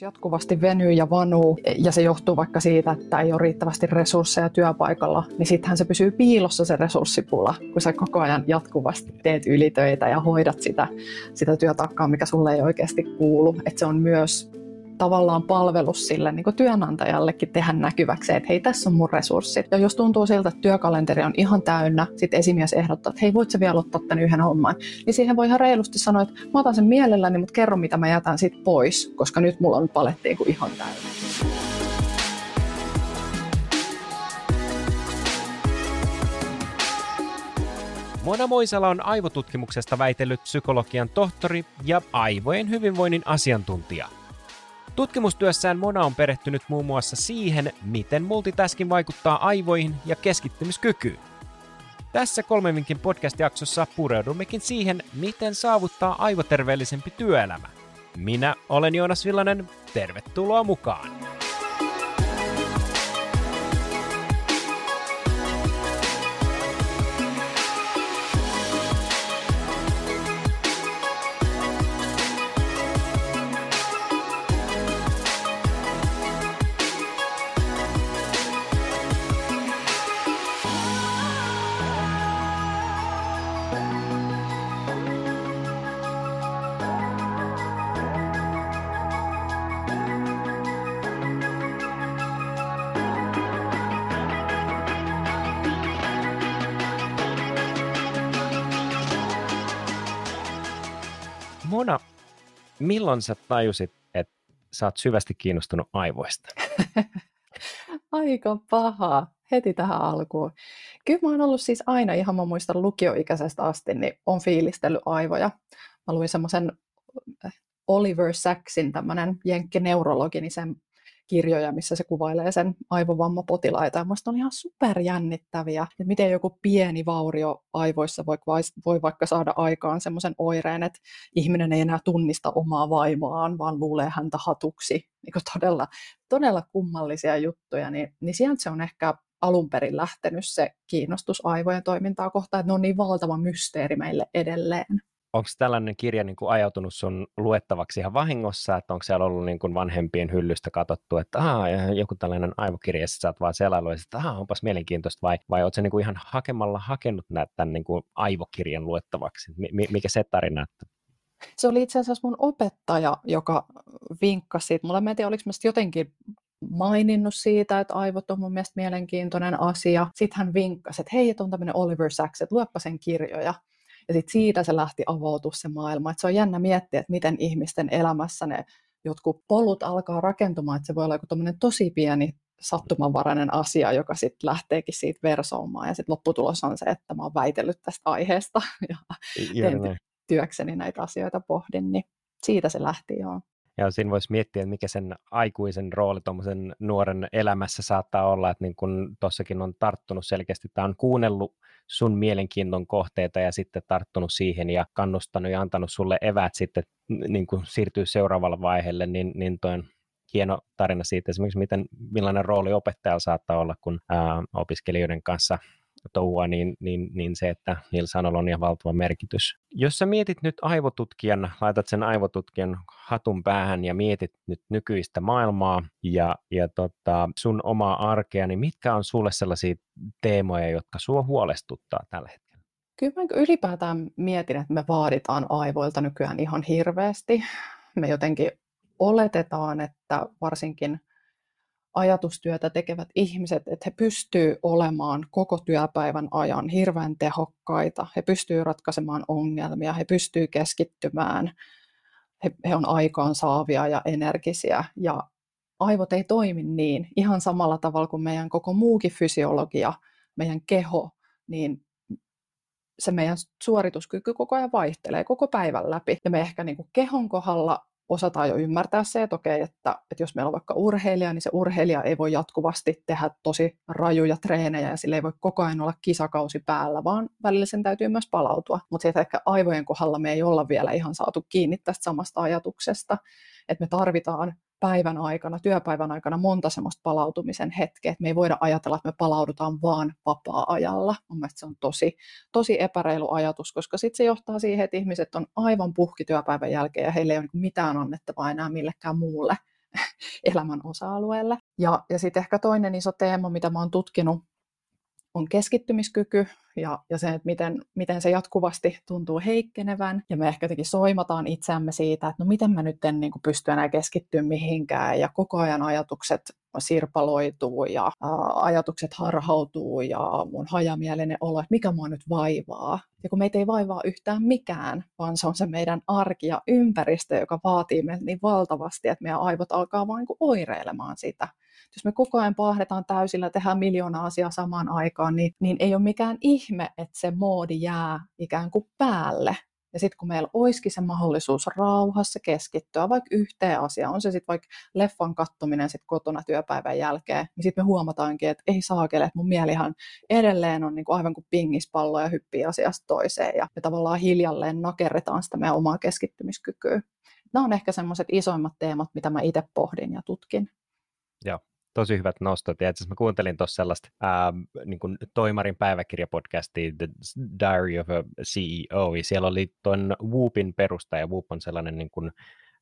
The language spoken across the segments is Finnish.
Jatkuvasti venyy ja vanuu ja se johtuu vaikka siitä, että ei ole riittävästi resursseja työpaikalla, niin sittenhän se pysyy piilossa se resurssipula, kun sä koko ajan jatkuvasti teet ylitöitä ja hoidat sitä, sitä työtaakkaa, mikä sulle ei oikeasti kuulu. Että se on myös tavallaan palvelus sille niin työnantajallekin tehdä näkyväksi, että hei, tässä on mun resurssit. Ja jos tuntuu siltä, että työkalenteri on ihan täynnä, sitten esimies ehdottaa, että hei, voit sä vielä ottaa tämän yhden homman, niin siihen voi ihan reilusti sanoa, että mä otan sen mielelläni, mutta kerro, mitä mä jätän sit pois, koska nyt mulla on paletti niin ihan täynnä. Mona Moisala on aivotutkimuksesta väitellyt psykologian tohtori ja aivojen hyvinvoinnin asiantuntija. Tutkimustyössään Mona on perehtynyt muun muassa siihen, miten multitasking vaikuttaa aivoihin ja keskittymiskykyyn. Tässä kolmen vinkin podcast-jaksossa pureudummekin siihen, miten saavuttaa aivoterveellisempi työelämä. Minä olen Joonas Villanen, tervetuloa mukaan! Mona, milloin sä tajusit, että sä oot syvästi kiinnostunut aivoista? Aika paha. Heti tähän alkuun. Kyllä mä oon ollut siis aina, ihan mä muistan lukioikäisestä asti, niin on fiilistellyt aivoja. Mä luin semmoisen Oliver Sacksin, tämmöinen jenkkineurologi, niin sen kirjoja, missä se kuvailee sen aivovammapotilaita. Ja musta on ihan superjännittäviä, että miten joku pieni vaurio aivoissa voi, voi vaikka saada aikaan semmoisen oireen, että ihminen ei enää tunnista omaa vaimoaan, vaan luulee häntä hatuksi. Niin todella, todella kummallisia juttuja, niin, niin sieltä se on ehkä alun perin lähtenyt se kiinnostus aivojen toimintaa kohtaan, että ne on niin valtava mysteeri meille edelleen onko tällainen kirja niin kuin ajautunut sun luettavaksi ihan vahingossa, että onko siellä ollut niin kuin vanhempien hyllystä katsottu, että Aa, joku tällainen aivokirja, että sä oot vaan selailu, että Aa, onpas mielenkiintoista, vai, vai oot sä niin kuin ihan hakemalla hakenut tämän niin kuin aivokirjan luettavaksi? Mikä se tarina? Että... Se oli itse asiassa mun opettaja, joka vinkkasi siitä. Mulla en tiedä, oliko mä jotenkin maininnut siitä, että aivot on mun mielestä mielenkiintoinen asia. Sitten hän vinkkasi, että hei, että on tämmöinen Oliver Sacks, että luepa sen kirjoja. Ja sitten siitä se lähti avautua se maailma. Et se on jännä miettiä, että miten ihmisten elämässä ne jotkut polut alkaa rakentumaan, että se voi olla joku tosi pieni sattumanvarainen asia, joka sitten lähteekin siitä versoumaan. Ja sitten lopputulos on se, että mä oon väitellyt tästä aiheesta ja teen työkseni näitä asioita pohdin, niin siitä se lähti joo. Ja siinä voisi miettiä, että mikä sen aikuisen rooli tuommoisen nuoren elämässä saattaa olla, että niin kun tuossakin on tarttunut selkeästi, tämä on kuunnellut sun mielenkiinton kohteita ja sitten tarttunut siihen ja kannustanut ja antanut sulle evät sitten niin kuin siirtyä seuraavalle vaiheelle, niin, niin toi hieno tarina siitä esimerkiksi, miten, millainen rooli opettajalla saattaa olla, kun ää, opiskelijoiden kanssa touhua, niin, niin, niin se, että niillä sanoilla on ihan valtava merkitys. Jos sä mietit nyt aivotutkijan, laitat sen aivotutkijan hatun päähän ja mietit nyt nykyistä maailmaa ja, ja tota, sun omaa arkea, niin mitkä on sulle sellaisia teemoja, jotka sua huolestuttaa tällä hetkellä? Kyllä mä ylipäätään mietin, että me vaaditaan aivoilta nykyään ihan hirveästi. Me jotenkin oletetaan, että varsinkin ajatustyötä tekevät ihmiset, että he pystyvät olemaan koko työpäivän ajan hirveän tehokkaita, he pystyvät ratkaisemaan ongelmia, he pystyvät keskittymään, he, he on aikaan saavia ja energisiä. Ja aivot ei toimi niin. Ihan samalla tavalla kuin meidän koko muukin fysiologia, meidän keho, niin se meidän suorituskyky koko ajan vaihtelee koko päivän läpi. Ja me ehkä niin kuin kehon kohdalla osataan jo ymmärtää se, että okei, että, että jos meillä on vaikka urheilija, niin se urheilija ei voi jatkuvasti tehdä tosi rajuja treenejä ja sillä ei voi koko ajan olla kisakausi päällä, vaan välillä sen täytyy myös palautua. Mutta siitä ehkä aivojen kohdalla me ei olla vielä ihan saatu kiinni tästä samasta ajatuksesta, että me tarvitaan päivän aikana, työpäivän aikana monta semmoista palautumisen hetkeä, että me ei voida ajatella, että me palaudutaan vaan vapaa-ajalla. Mun mielestä se on tosi, tosi epäreilu ajatus, koska sitten se johtaa siihen, että ihmiset on aivan puhki työpäivän jälkeen ja heillä ei ole niinku mitään annettavaa enää millekään muulle. elämän osa-alueelle. Ja, ja sitten ehkä toinen iso teema, mitä mä oon tutkinut on keskittymiskyky ja, ja se, että miten, miten se jatkuvasti tuntuu heikkenevän. Ja me ehkä jotenkin soimataan itseämme siitä, että no miten mä nyt en niin kuin pysty enää keskittyä mihinkään ja koko ajan ajatukset sirpaloituu ja ää, ajatukset harhautuu ja mun hajamielinen olo, että mikä mua nyt vaivaa. Ja kun meitä ei vaivaa yhtään mikään, vaan se on se meidän arki ja ympäristö, joka vaatii meiltä niin valtavasti, että meidän aivot alkaa vain niin oireilemaan sitä jos me koko ajan paahdetaan täysillä, tehdään miljoona asiaa samaan aikaan, niin, niin ei ole mikään ihme, että se moodi jää ikään kuin päälle. Ja sitten kun meillä olisikin se mahdollisuus rauhassa keskittyä vaikka yhteen asiaan, on se sitten vaikka leffan kattominen sit kotona työpäivän jälkeen, niin sitten me huomataankin, että ei saakele, että mun mielihan edelleen on niinku aivan kuin pingispallo ja hyppii asiasta toiseen. Ja me tavallaan hiljalleen nakerretaan sitä meidän omaa keskittymiskykyä. Nämä on ehkä semmoiset isoimmat teemat, mitä mä itse pohdin ja tutkin. Joo, tosi hyvät nostot. Ja mä kuuntelin tuossa sellaista ää, niin kuin Toimarin päiväkirjapodcastia The Diary of a CEO, ja siellä oli tuon Whoopin perustaja. Whoop on sellainen niin kuin,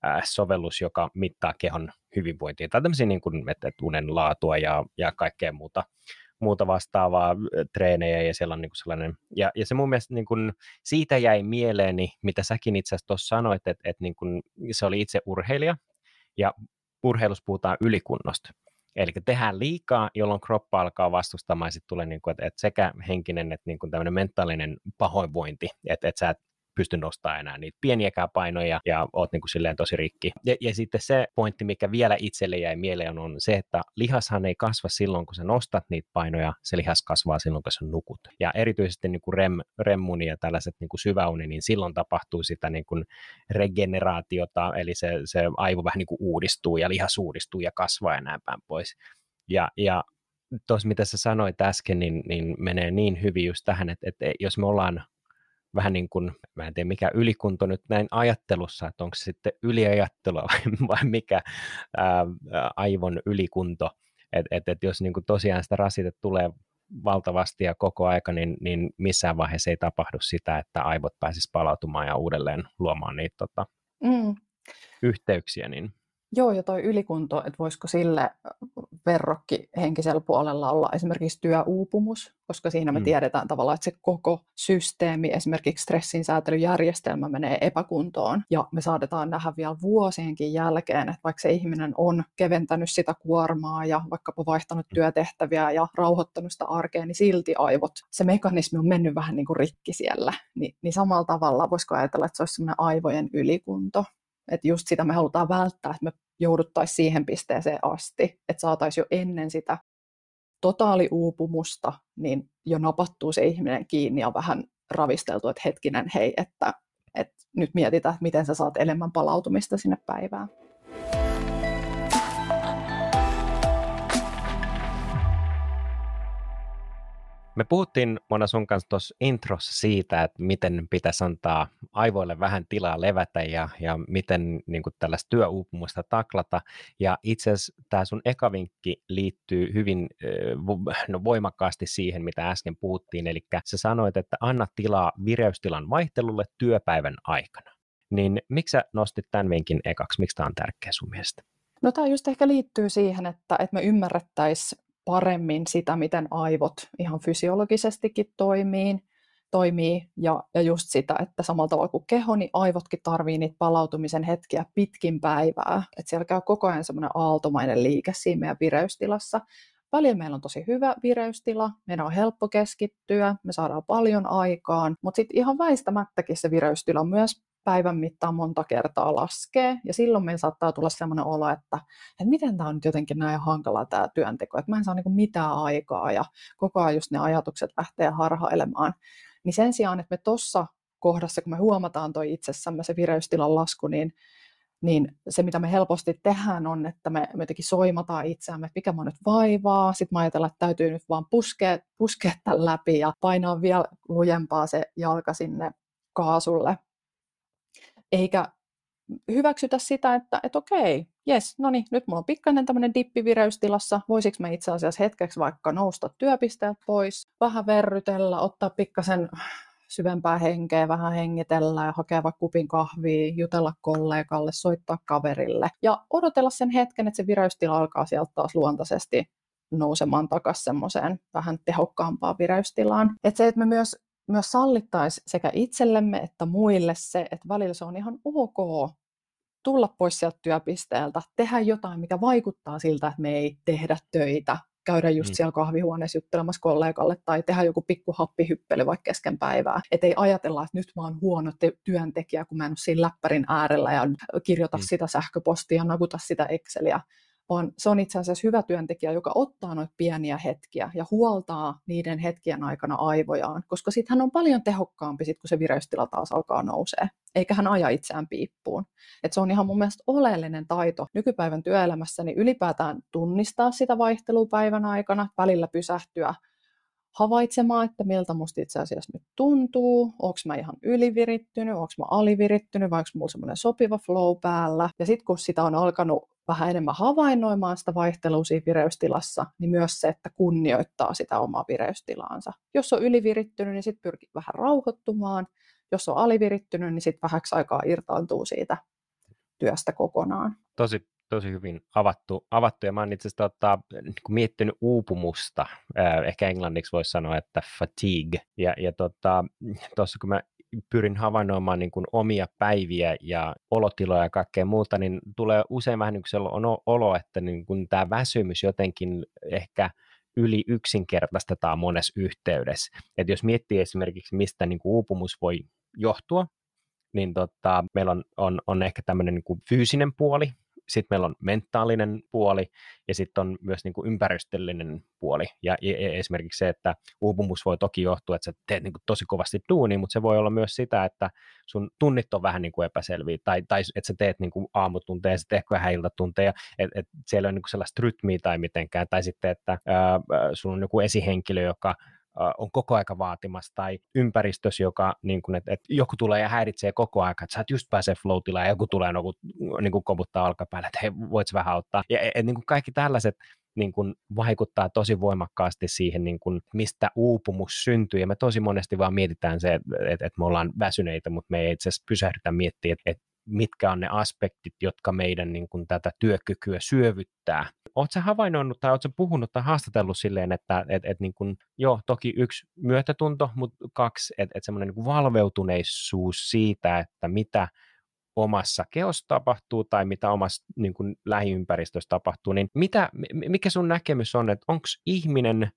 ää, sovellus, joka mittaa kehon hyvinvointia, tai tämmöisiä niin kuin, että, että unen laatua ja, ja kaikkea muuta muuta vastaavaa treenejä ja siellä on niin kuin sellainen, ja, ja se mun mielestä niin kuin, siitä jäi mieleeni, mitä säkin itse asiassa tuossa sanoit, että, että niin kuin, se oli itse urheilija, ja urheilussa puhutaan ylikunnosta. Eli tehdään liikaa, jolloin kroppa alkaa vastustamaan ja sitten tulee niin kuin, että, että sekä henkinen että niin kuin mentaalinen pahoinvointi, että, että sä et pysty nostamaan enää niitä pieniäkään painoja ja oot niin kuin silleen tosi rikki. Ja, ja sitten se pointti, mikä vielä itselle jäi mieleen on se, että lihashan ei kasva silloin, kun sä nostat niitä painoja, se lihas kasvaa silloin, kun sä nukut. Ja erityisesti niin kuin rem, remmuni ja tällaiset niin kuin syväuni, niin silloin tapahtuu sitä niin kuin regeneraatiota, eli se, se aivo vähän niin kuin uudistuu ja lihas uudistuu ja kasvaa näin päin pois. Ja, ja tuossa mitä sä sanoit äsken, niin, niin menee niin hyvin just tähän, että, että jos me ollaan vähän niin kuin, mä en tiedä mikä ylikunto nyt näin ajattelussa, että onko se sitten yliajattelua vai, vai mikä ää, aivon ylikunto, että et, et jos niin kuin tosiaan sitä rasite tulee valtavasti ja koko aika, niin, niin missään vaiheessa ei tapahdu sitä, että aivot pääsisi palautumaan ja uudelleen luomaan niitä tota, mm. yhteyksiä. Niin Joo, ja toi ylikunto, että voisiko sille verrokki henkisellä puolella olla esimerkiksi työuupumus, koska siinä me mm. tiedetään tavallaan, että se koko systeemi, esimerkiksi stressin säätelyjärjestelmä menee epäkuntoon, ja me saadetaan nähdä vielä vuosienkin jälkeen, että vaikka se ihminen on keventänyt sitä kuormaa ja vaikkapa vaihtanut työtehtäviä ja rauhoittanut sitä arkea, niin silti aivot, se mekanismi on mennyt vähän niin kuin rikki siellä, Ni, niin samalla tavalla voisiko ajatella, että se olisi semmoinen aivojen ylikunto, että just sitä me halutaan välttää, että me jouduttaisiin siihen pisteeseen asti, että saataisiin jo ennen sitä totaaliuupumusta, niin jo napattuu se ihminen kiinni ja vähän ravisteltu, että hetkinen, hei, että, että nyt mietitään, että miten sä saat enemmän palautumista sinne päivään. Me puhuttiin Mona sun kanssa tuossa introssa siitä, että miten pitäisi antaa aivoille vähän tilaa levätä ja, ja miten niin kuin tällaista työuupumusta taklata. Ja itse asiassa tämä sun ekavinkki liittyy hyvin no, voimakkaasti siihen, mitä äsken puhuttiin. Eli sä sanoit, että anna tilaa vireystilan vaihtelulle työpäivän aikana. Niin miksi sä nostit tämän vinkin ekaksi? Miksi tämä on tärkeä sun mielestä? No tämä just ehkä liittyy siihen, että, että me ymmärrettäisiin paremmin sitä, miten aivot ihan fysiologisestikin toimii, toimii ja, ja just sitä, että samalla tavalla kuin keho, niin aivotkin tarvii niitä palautumisen hetkiä pitkin päivää. Että siellä käy koko ajan semmoinen aaltomainen liike siinä meidän vireystilassa. Välillä meillä on tosi hyvä vireystila, meidän on helppo keskittyä, me saadaan paljon aikaan, mutta sitten ihan väistämättäkin se vireystila myös päivän mittaan monta kertaa laskee, ja silloin meillä saattaa tulla sellainen olo, että, että miten tämä on nyt jotenkin näin hankala tämä työnteko, että mä en saa niin mitään aikaa, ja koko ajan just ne ajatukset lähtee harhailemaan. Niin sen sijaan, että me tuossa kohdassa, kun me huomataan toi itsessämme se vireystilan lasku, niin niin se, mitä me helposti tehdään, on, että me, me jotenkin soimataan itseämme, että mikä mä nyt vaivaa. Sitten mä ajatellaan, että täytyy nyt vaan puskea, puskea tämän läpi ja painaa vielä lujempaa se jalka sinne kaasulle eikä hyväksytä sitä, että, että okei, jes, no niin, nyt mulla on pikkainen tämmöinen dippi vireystilassa, voisiko mä itse asiassa hetkeksi vaikka nousta työpisteet pois, vähän verrytellä, ottaa pikkasen syvempää henkeä, vähän hengitellä ja hakea vaikka kupin kahvia, jutella kollegalle, soittaa kaverille ja odotella sen hetken, että se vireystila alkaa sieltä taas luontaisesti nousemaan takaisin semmoiseen vähän tehokkaampaan vireystilaan. Että se, että me myös, myös sallittaisiin sekä itsellemme että muille se, että välillä se on ihan ok tulla pois sieltä työpisteeltä, tehdä jotain, mikä vaikuttaa siltä, että me ei tehdä töitä, käydä just mm. siellä kahvihuoneessa juttelemassa kollegalle tai tehdä joku pikku happihyppely vaikka kesken päivää. Että ei ajatella, että nyt mä oon huono te- työntekijä, kun mä en ole siinä läppärin äärellä ja kirjoita mm. sitä sähköpostia ja nakuta sitä Exceliä, vaan se on itse asiassa hyvä työntekijä, joka ottaa noita pieniä hetkiä ja huoltaa niiden hetkien aikana aivojaan, koska sitten hän on paljon tehokkaampi, sit, kun se vireystila taas alkaa nousee, eikä hän aja itseään piippuun. Et se on ihan mun mielestä oleellinen taito nykypäivän työelämässä, niin ylipäätään tunnistaa sitä vaihtelua päivän aikana, välillä pysähtyä havaitsemaan, että miltä musta itse asiassa nyt tuntuu, onko mä ihan ylivirittynyt, onko mä alivirittynyt vai onko mulla semmoinen sopiva flow päällä. Ja sitten kun sitä on alkanut vähän enemmän havainnoimaan sitä vaihtelua siinä vireystilassa, niin myös se, että kunnioittaa sitä omaa vireystilaansa. Jos on ylivirittynyt, niin sitten pyrkii vähän rauhoittumaan. Jos on alivirittynyt, niin sitten vähäksi aikaa irtaantuu siitä työstä kokonaan. Tosi, tosi hyvin avattu, avattu ja mä oon itse asiassa tota, niin miettinyt uupumusta, ehkä englanniksi voisi sanoa, että fatigue, ja, ja tuossa tota, kun mä pyrin havainnoimaan niin kuin omia päiviä ja olotiloja ja kaikkea muuta, niin tulee usein vähän niin kuin sellainen olo, että niin kuin tämä väsymys jotenkin ehkä yli yksinkertaistetaan monessa yhteydessä. Et jos miettii esimerkiksi, mistä niin kuin uupumus voi johtua, niin tota, meillä on, on, on ehkä tämmöinen niin kuin fyysinen puoli, sitten meillä on mentaalinen puoli ja sitten on myös niin kuin ympäristöllinen puoli. Ja, esimerkiksi se, että uupumus voi toki johtua, että sä teet niin kuin tosi kovasti duunia, mutta se voi olla myös sitä, että sun tunnit on vähän niin kuin epäselviä, tai, tai että sä teet niin kuin aamutunteja, sitten ehkä vähän iltatunteja, että et siellä on niin kuin sellaista rytmiä tai mitenkään, tai sitten, että ää, sun on joku esihenkilö, joka on koko aika vaatimassa, tai ympäristössä, joka, niin kuin, että, että joku tulee ja häiritsee koko ajan, että sä et just pääse flow ja joku tulee joku, niin kuin koputtaa alkapäällä, että hei, voit vähän auttaa. Ja et, niin kuin kaikki tällaiset niin kuin vaikuttaa tosi voimakkaasti siihen, niin kuin, mistä uupumus syntyy, ja me tosi monesti vaan mietitään se, että, että, me ollaan väsyneitä, mutta me ei itse asiassa pysähdytä miettiä, että, että mitkä on ne aspektit, jotka meidän niin kuin, tätä työkykyä syövyttää. Oletko havainnoinut tai oletko puhunut tai haastatellut silleen, että et, et, niin kuin, joo, toki yksi myötätunto, mutta kaksi, että et semmoinen niin valveutuneisuus siitä, että mitä omassa keossa tapahtuu tai mitä omassa niin kuin, lähiympäristössä tapahtuu, niin mitä, mikä sun näkemys on, että onko ihminen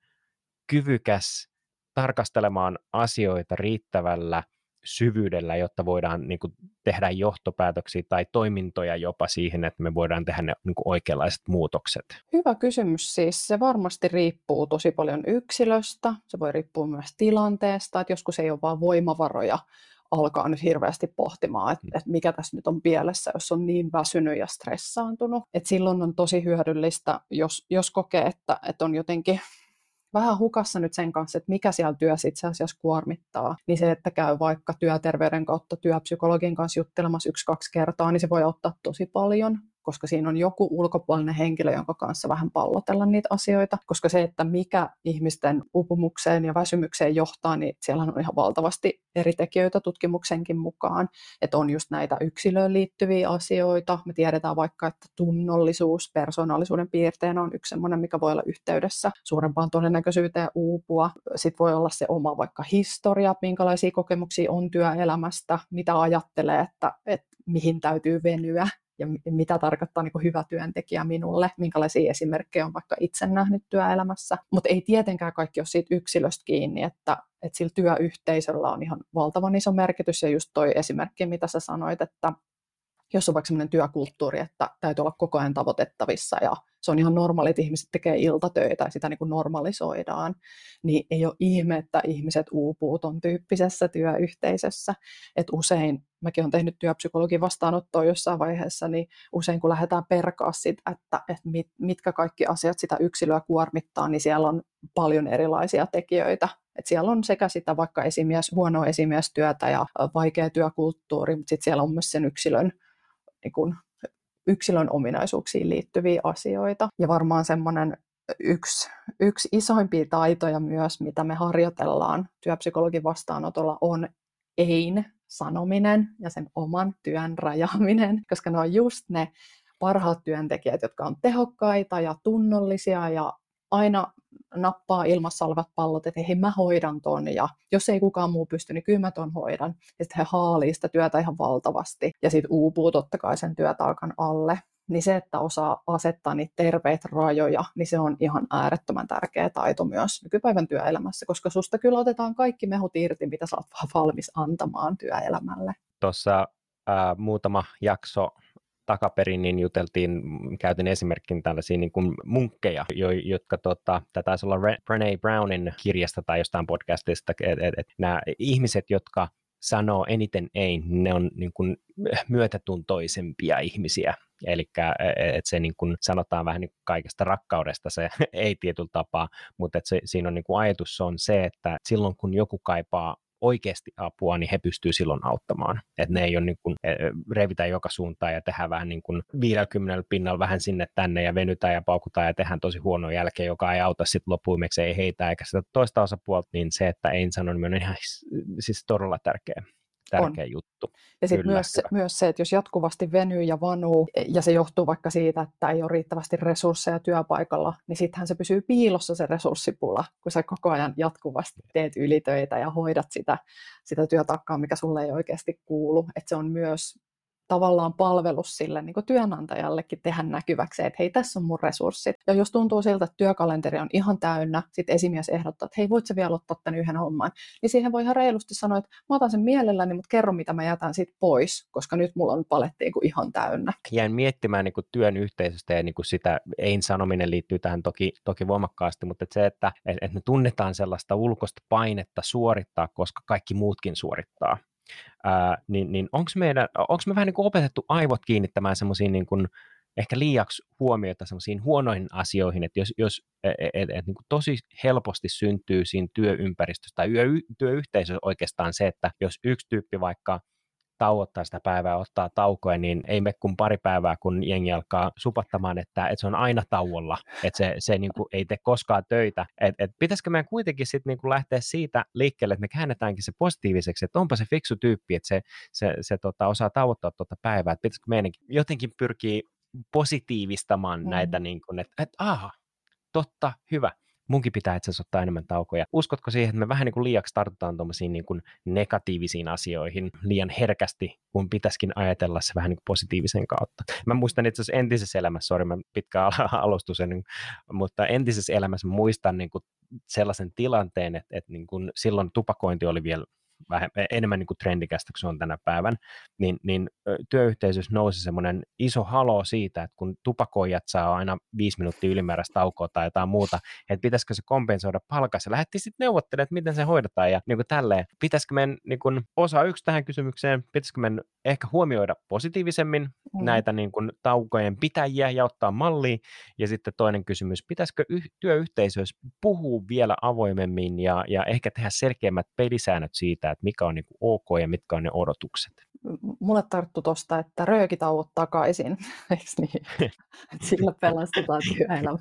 kyvykäs tarkastelemaan asioita riittävällä – syvyydellä, jotta voidaan niin kuin, tehdä johtopäätöksiä tai toimintoja jopa siihen, että me voidaan tehdä ne niin kuin, oikeanlaiset muutokset? Hyvä kysymys siis. Se varmasti riippuu tosi paljon yksilöstä. Se voi riippua myös tilanteesta, että joskus ei ole vaan voimavaroja alkaa nyt hirveästi pohtimaan, että, että mikä tässä nyt on pielessä, jos on niin väsynyt ja stressaantunut. että silloin on tosi hyödyllistä, jos, jos kokee, että, että on jotenkin vähän hukassa nyt sen kanssa, että mikä siellä työssä itse asiassa kuormittaa, niin se, että käy vaikka työterveyden kautta työpsykologin kanssa juttelemassa yksi-kaksi kertaa, niin se voi auttaa tosi paljon koska siinä on joku ulkopuolinen henkilö, jonka kanssa vähän pallotella niitä asioita, koska se, että mikä ihmisten upumukseen ja väsymykseen johtaa, niin siellä on ihan valtavasti eri tekijöitä tutkimuksenkin mukaan, että on just näitä yksilöön liittyviä asioita, me tiedetään vaikka, että tunnollisuus persoonallisuuden piirteenä on yksi sellainen, mikä voi olla yhteydessä suurempaan todennäköisyyteen uupua, sitten voi olla se oma vaikka historia, minkälaisia kokemuksia on työelämästä, mitä ajattelee, että, että mihin täytyy venyä ja mitä tarkoittaa niin hyvä työntekijä minulle, minkälaisia esimerkkejä on vaikka itse nähnyt työelämässä. Mutta ei tietenkään kaikki ole siitä yksilöstä kiinni, että, että sillä työyhteisöllä on ihan valtavan iso merkitys. Ja just toi esimerkki, mitä sä sanoit, että jos on vaikka sellainen työkulttuuri, että täytyy olla koko ajan tavoitettavissa ja se on ihan normaali, että ihmiset tekee iltatöitä ja sitä niin kuin normalisoidaan, niin ei ole ihme, että ihmiset uupuu ton tyyppisessä työyhteisössä. Et usein, mäkin olen tehnyt työpsykologin vastaanottoa jossain vaiheessa, niin usein kun lähdetään perkaa sitä, että, että mit, mitkä kaikki asiat sitä yksilöä kuormittaa, niin siellä on paljon erilaisia tekijöitä. Et siellä on sekä sitä vaikka esimies, huonoa esimiestyötä ja vaikea työkulttuuri, mutta sitten siellä on myös sen yksilön niin kun, yksilön ominaisuuksiin liittyviä asioita. Ja varmaan semmoinen yksi, yksi isoimpia taitoja myös, mitä me harjoitellaan työpsykologin vastaanotolla, on ein sanominen ja sen oman työn rajaaminen, koska ne on just ne parhaat työntekijät, jotka on tehokkaita ja tunnollisia ja aina nappaa ilmassa olevat pallot, että hei mä hoidan ton ja jos ei kukaan muu pysty, niin kyllä mä ton hoidan. Ja sitten he haalii sitä työtä ihan valtavasti ja sitten uupuu totta kai sen työtaakan alle. Niin se, että osaa asettaa niitä terveitä rajoja, niin se on ihan äärettömän tärkeä taito myös nykypäivän työelämässä, koska susta kyllä otetaan kaikki mehut irti, mitä sä oot vaan valmis antamaan työelämälle. Tuossa muutama jakso takaperin niin juteltiin, käytin esimerkkin tällaisia niin kuin munkkeja, jo, jotka tota, tämä taisi olla Brené Brownin kirjasta tai jostain podcastista, että et, et, nämä ihmiset, jotka sanoo eniten ei, ne on niin kuin myötätuntoisempia ihmisiä. Eli että se niin kuin sanotaan vähän niin kuin kaikesta rakkaudesta se ei tietyllä tapaa, mutta että se, siinä on niin kuin ajatus on se, että silloin kun joku kaipaa oikeasti apua, niin he pystyvät silloin auttamaan. Että ne ei ole niin kuin, e, revitä joka suuntaan ja tehdään vähän niin kuin 50 pinnalla vähän sinne tänne ja venytään ja paukutaan ja tehdään tosi huono jälkeen, joka ei auta sitten loppuimeksi, ei heitä eikä sitä toista osapuolta, niin se, että ei sano, niin on ihan siis todella tärkeä tärkeä on. juttu. Ja sitten myös, myös se, että jos jatkuvasti venyy ja vanuu, ja se johtuu vaikka siitä, että ei ole riittävästi resursseja työpaikalla, niin sittenhän se pysyy piilossa se resurssipula, kun sä koko ajan jatkuvasti teet ylitöitä ja hoidat sitä, sitä työtakkaa, mikä sulle ei oikeasti kuulu. Että se on myös tavallaan palvelus sille niin työnantajallekin tehdä näkyväksi, että hei, tässä on mun resurssit. Ja jos tuntuu siltä, että työkalenteri on ihan täynnä, sitten esimies ehdottaa, että hei, voit sä vielä ottaa tämän yhden homman, niin siihen voi ihan reilusti sanoa, että mä otan sen mielelläni, mutta kerro, mitä mä jätän sit pois, koska nyt mulla on paletti niin ihan täynnä. Jäin miettimään niin työn yhteisöstä ja niin sitä ein sanominen liittyy tähän toki, toki voimakkaasti, mutta että se, että, että me tunnetaan sellaista ulkoista painetta suorittaa, koska kaikki muutkin suorittaa ää, niin, niin onko me vähän niin kuin opetettu aivot kiinnittämään semmoisiin niin kuin, ehkä liiaksi huomiota semmoisiin huonoihin asioihin, että jos, jos et, et, et, niin kuin tosi helposti syntyy siinä työympäristössä tai yö, työyhteisössä oikeastaan se, että jos yksi tyyppi vaikka tauottaa sitä päivää, ottaa taukoja, niin ei me kun pari päivää, kun jengi alkaa supattamaan, että, että se on aina tauolla, että se, se niin kuin ei tee koskaan töitä. Et, et pitäisikö meidän kuitenkin sitten niin kuin lähteä siitä liikkeelle, että me käännetäänkin se positiiviseksi, että onpa se fiksu tyyppi, että se, se, se tota, osaa tauottaa tuota päivää, että pitäisikö meidän jotenkin pyrkiä positiivistamaan mm. näitä, niin kuin, että, että aha, totta, hyvä munkin pitää itse asiassa ottaa enemmän taukoja. Uskotko siihen, että me vähän niin kuin liiaksi tartutaan tuommoisiin niin kuin negatiivisiin asioihin liian herkästi, kun pitäisikin ajatella se vähän niin kuin positiivisen kautta? Mä muistan itse asiassa entisessä elämässä, sori mä pitkä alustus, mutta entisessä elämässä muistan niin kuin sellaisen tilanteen, että, että niin kuin silloin tupakointi oli vielä vähän, enemmän niin kuin trendikästä kuin se on tänä päivän, niin, niin työyhteisössä nousi semmoinen iso halo siitä, että kun tupakoijat saa aina viisi minuuttia ylimääräistä taukoa tai jotain muuta, että pitäisikö se kompensoida palkassa. Lähdettiin sitten neuvottelemaan, että miten se hoidetaan ja niin kuin tälleen. Pitäisikö meidän niin kuin, osa yksi tähän kysymykseen, pitäisikö meidän ehkä huomioida positiivisemmin mm. näitä niin kuin, taukojen pitäjiä ja ottaa malliin. Ja sitten toinen kysymys, pitäisikö y- työyhteisössä puhua vielä avoimemmin ja, ja ehkä tehdä selkeämmät pelisäännöt siitä, että mikä on niin kuin, ok ja mitkä on ne odotukset? Mulle tarttu tuosta, että röökitauot takaisin, eikö niin? Sillä pelastetaan työelämä.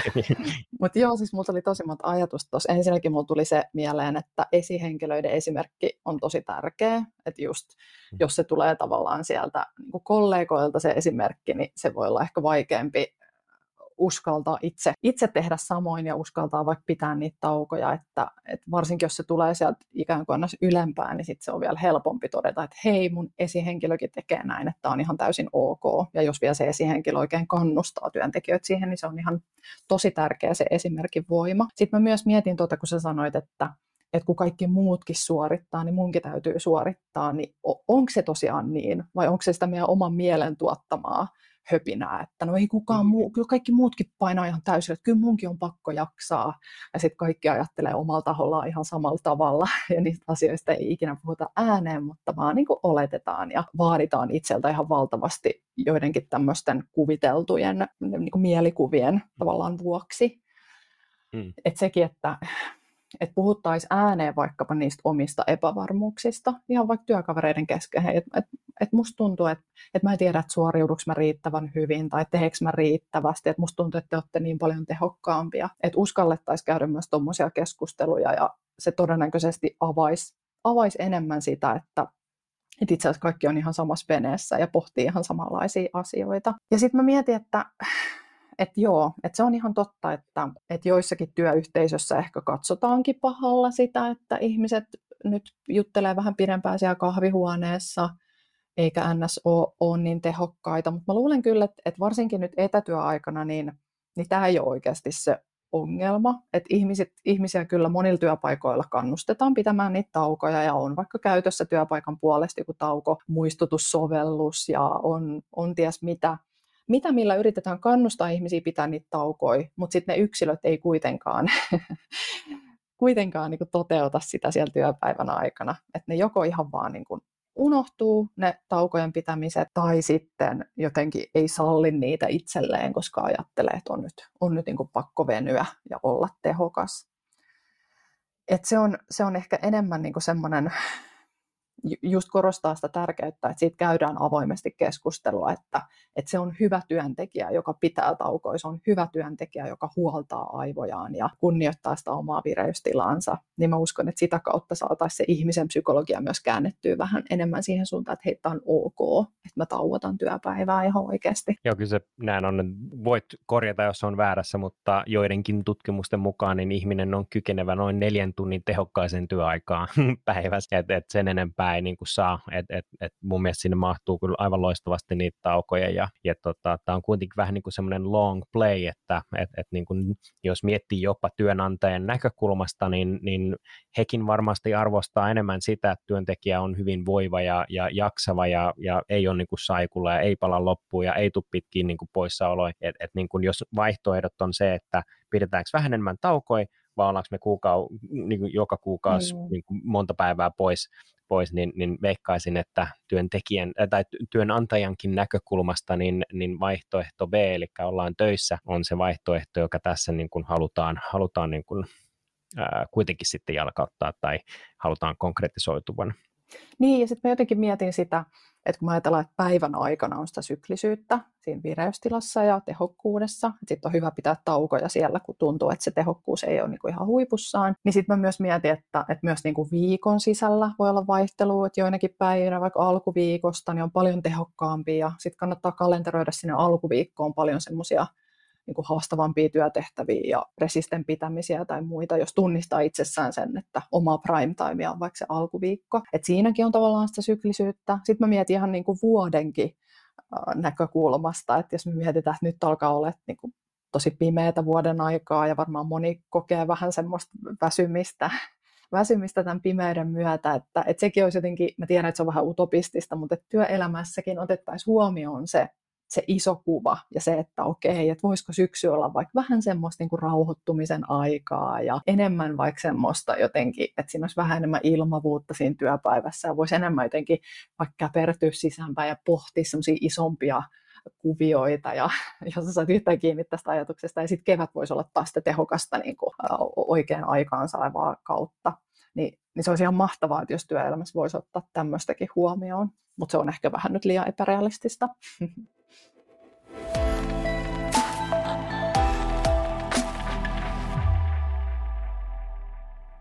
Mutta joo, siis mulla oli tosi monta ajatusta tuossa. Ensinnäkin mulla tuli se mieleen, että esihenkilöiden esimerkki on tosi tärkeä. Että just, mm. jos se tulee tavallaan sieltä niin kollegoilta se esimerkki, niin se voi olla ehkä vaikeampi uskaltaa itse, itse tehdä samoin ja uskaltaa vaikka pitää niitä taukoja, että, että varsinkin jos se tulee sieltä ikään kuin ylempään, niin sitten se on vielä helpompi todeta, että hei, mun esihenkilökin tekee näin, että on ihan täysin ok. Ja jos vielä se esihenkilö oikein kannustaa työntekijöitä siihen, niin se on ihan tosi tärkeä se esimerkin voima. Sitten mä myös mietin tuota, kun sä sanoit, että että kun kaikki muutkin suorittaa, niin munkin täytyy suorittaa, niin onko se tosiaan niin, vai onko se sitä meidän oman mielen tuottamaa höpinää, että no ei kukaan muu, mm. kyllä kaikki muutkin painaa ihan täysin, että kyllä munkin on pakko jaksaa. Ja sitten kaikki ajattelee omalla tahollaan ihan samalla tavalla, ja niistä asioista ei ikinä puhuta ääneen, mutta vaan niin kuin oletetaan ja vaaditaan itseltä ihan valtavasti joidenkin tämmöisten kuviteltujen niin kuin mielikuvien tavallaan vuoksi. Mm. Että sekin, että että puhuttaisiin ääneen vaikkapa niistä omista epävarmuuksista, ihan vaikka työkavereiden kesken. Että et, et musta tuntuu, että et mä en tiedä, että suoriuduks mä riittävän hyvin tai teekö mä riittävästi, että musta tuntuu, että te olette niin paljon tehokkaampia. Että uskallettaisiin käydä myös tuommoisia keskusteluja ja se todennäköisesti avaisi avais enemmän sitä, että että itse asiassa kaikki on ihan samassa veneessä ja pohtii ihan samanlaisia asioita. Ja sitten mä mietin, että että joo, että se on ihan totta, että, että joissakin työyhteisössä ehkä katsotaankin pahalla sitä, että ihmiset nyt juttelee vähän pidempään siellä kahvihuoneessa, eikä NS ole, ole niin tehokkaita, mutta mä luulen kyllä, että, että varsinkin nyt etätyöaikana, niin, niin tämä ei ole oikeasti se ongelma, että ihmiset, ihmisiä kyllä monilla työpaikoilla kannustetaan pitämään niitä taukoja ja on vaikka käytössä työpaikan puolesta joku tauko, muistutussovellus ja on, on ties mitä, mitä millä yritetään kannustaa ihmisiä pitää niitä taukoja, mutta sitten ne yksilöt ei kuitenkaan, kuitenkaan niin toteuta sitä siellä työpäivän aikana. Että ne joko ihan vaan niin kuin unohtuu ne taukojen pitämiset tai sitten jotenkin ei salli niitä itselleen, koska ajattelee, että on nyt, on nyt niin kuin pakko venyä ja olla tehokas. Et se, on, se on ehkä enemmän niin semmoinen just korostaa sitä tärkeyttä, että siitä käydään avoimesti keskustelua, että, että se on hyvä työntekijä, joka pitää taukoja, se on hyvä työntekijä, joka huoltaa aivojaan ja kunnioittaa sitä omaa vireystilaansa, niin mä uskon, että sitä kautta saataisiin se ihmisen psykologia myös käännettyä vähän enemmän siihen suuntaan, että heitä on ok, että mä tauotan työpäivää ihan oikeasti. Joo, kyllä se näin on. Voit korjata, jos on väärässä, mutta joidenkin tutkimusten mukaan niin ihminen on kykenevä noin neljän tunnin tehokkaisen työaikaan päivässä, että et sen enempää ei niin kuin saa, että et, et mun mielestä sinne mahtuu kyllä aivan loistavasti niitä taukoja ja, ja tota, tämä on kuitenkin vähän niin kuin semmoinen long play, että et, et niin kuin, jos miettii jopa työnantajan näkökulmasta, niin, niin hekin varmasti arvostaa enemmän sitä, että työntekijä on hyvin voiva ja, ja jaksava ja, ja ei ole niin kuin saikulla ja ei pala loppuun ja ei tule pitkiin niin kuin poissaoloja, että et niin kuin jos vaihtoehdot on se, että pidetäänkö vähän enemmän taukoja, vai ollaanko me kuukau, niin kuin joka kuukausi mm. niin kuin monta päivää pois, pois niin, niin veikkaisin, että työntekijän äh, tai työnantajankin näkökulmasta niin, niin vaihtoehto B, eli ollaan töissä, on se vaihtoehto, joka tässä niin kuin halutaan, halutaan niin kuin, ää, kuitenkin sitten jalkauttaa tai halutaan konkretisoituvan. Niin, ja sitten mä jotenkin mietin sitä, että kun ajatellaan, että päivän aikana on sitä syklisyyttä siinä vireystilassa ja tehokkuudessa, sitten on hyvä pitää taukoja siellä, kun tuntuu, että se tehokkuus ei ole niin kuin ihan huipussaan, niin sitten mä myös mietin, että, että myös niin kuin viikon sisällä voi olla vaihtelua, että joinakin päivinä vaikka alkuviikosta niin on paljon tehokkaampia. Sitten kannattaa kalenteroida sinne alkuviikkoon paljon semmoisia niin kuin haastavampia työtehtäviä ja resisten pitämisiä tai muita, jos tunnistaa itsessään sen, että oma prime time on vaikka se alkuviikko. Et siinäkin on tavallaan sitä syklisyyttä. Sitten mä mietin ihan niin kuin vuodenkin näkökulmasta, että jos me mietitään, että nyt alkaa olla niin kuin tosi pimeätä vuoden aikaa ja varmaan moni kokee vähän semmoista väsymistä, väsymistä tämän pimeyden myötä, että, että sekin olisi jotenkin, mä tiedän, että se on vähän utopistista, mutta että työelämässäkin otettaisiin huomioon se, se iso kuva ja se, että okei, että voisiko syksy olla vaikka vähän semmoista niin kuin rauhoittumisen aikaa ja enemmän vaikka semmoista jotenkin, että siinä olisi vähän enemmän ilmavuutta siinä työpäivässä ja voisi enemmän jotenkin vaikka käpertyä sisäänpäin ja pohtia semmoisia isompia kuvioita ja jos sä saat yhtään kiinni tästä ajatuksesta ja sitten kevät voisi olla taas sitä tehokasta niin kuin, oikein aikaansaavaa kautta. Niin, niin se olisi ihan mahtavaa, että jos työelämässä voisi ottaa tämmöistäkin huomioon, mutta se on ehkä vähän nyt liian epärealistista.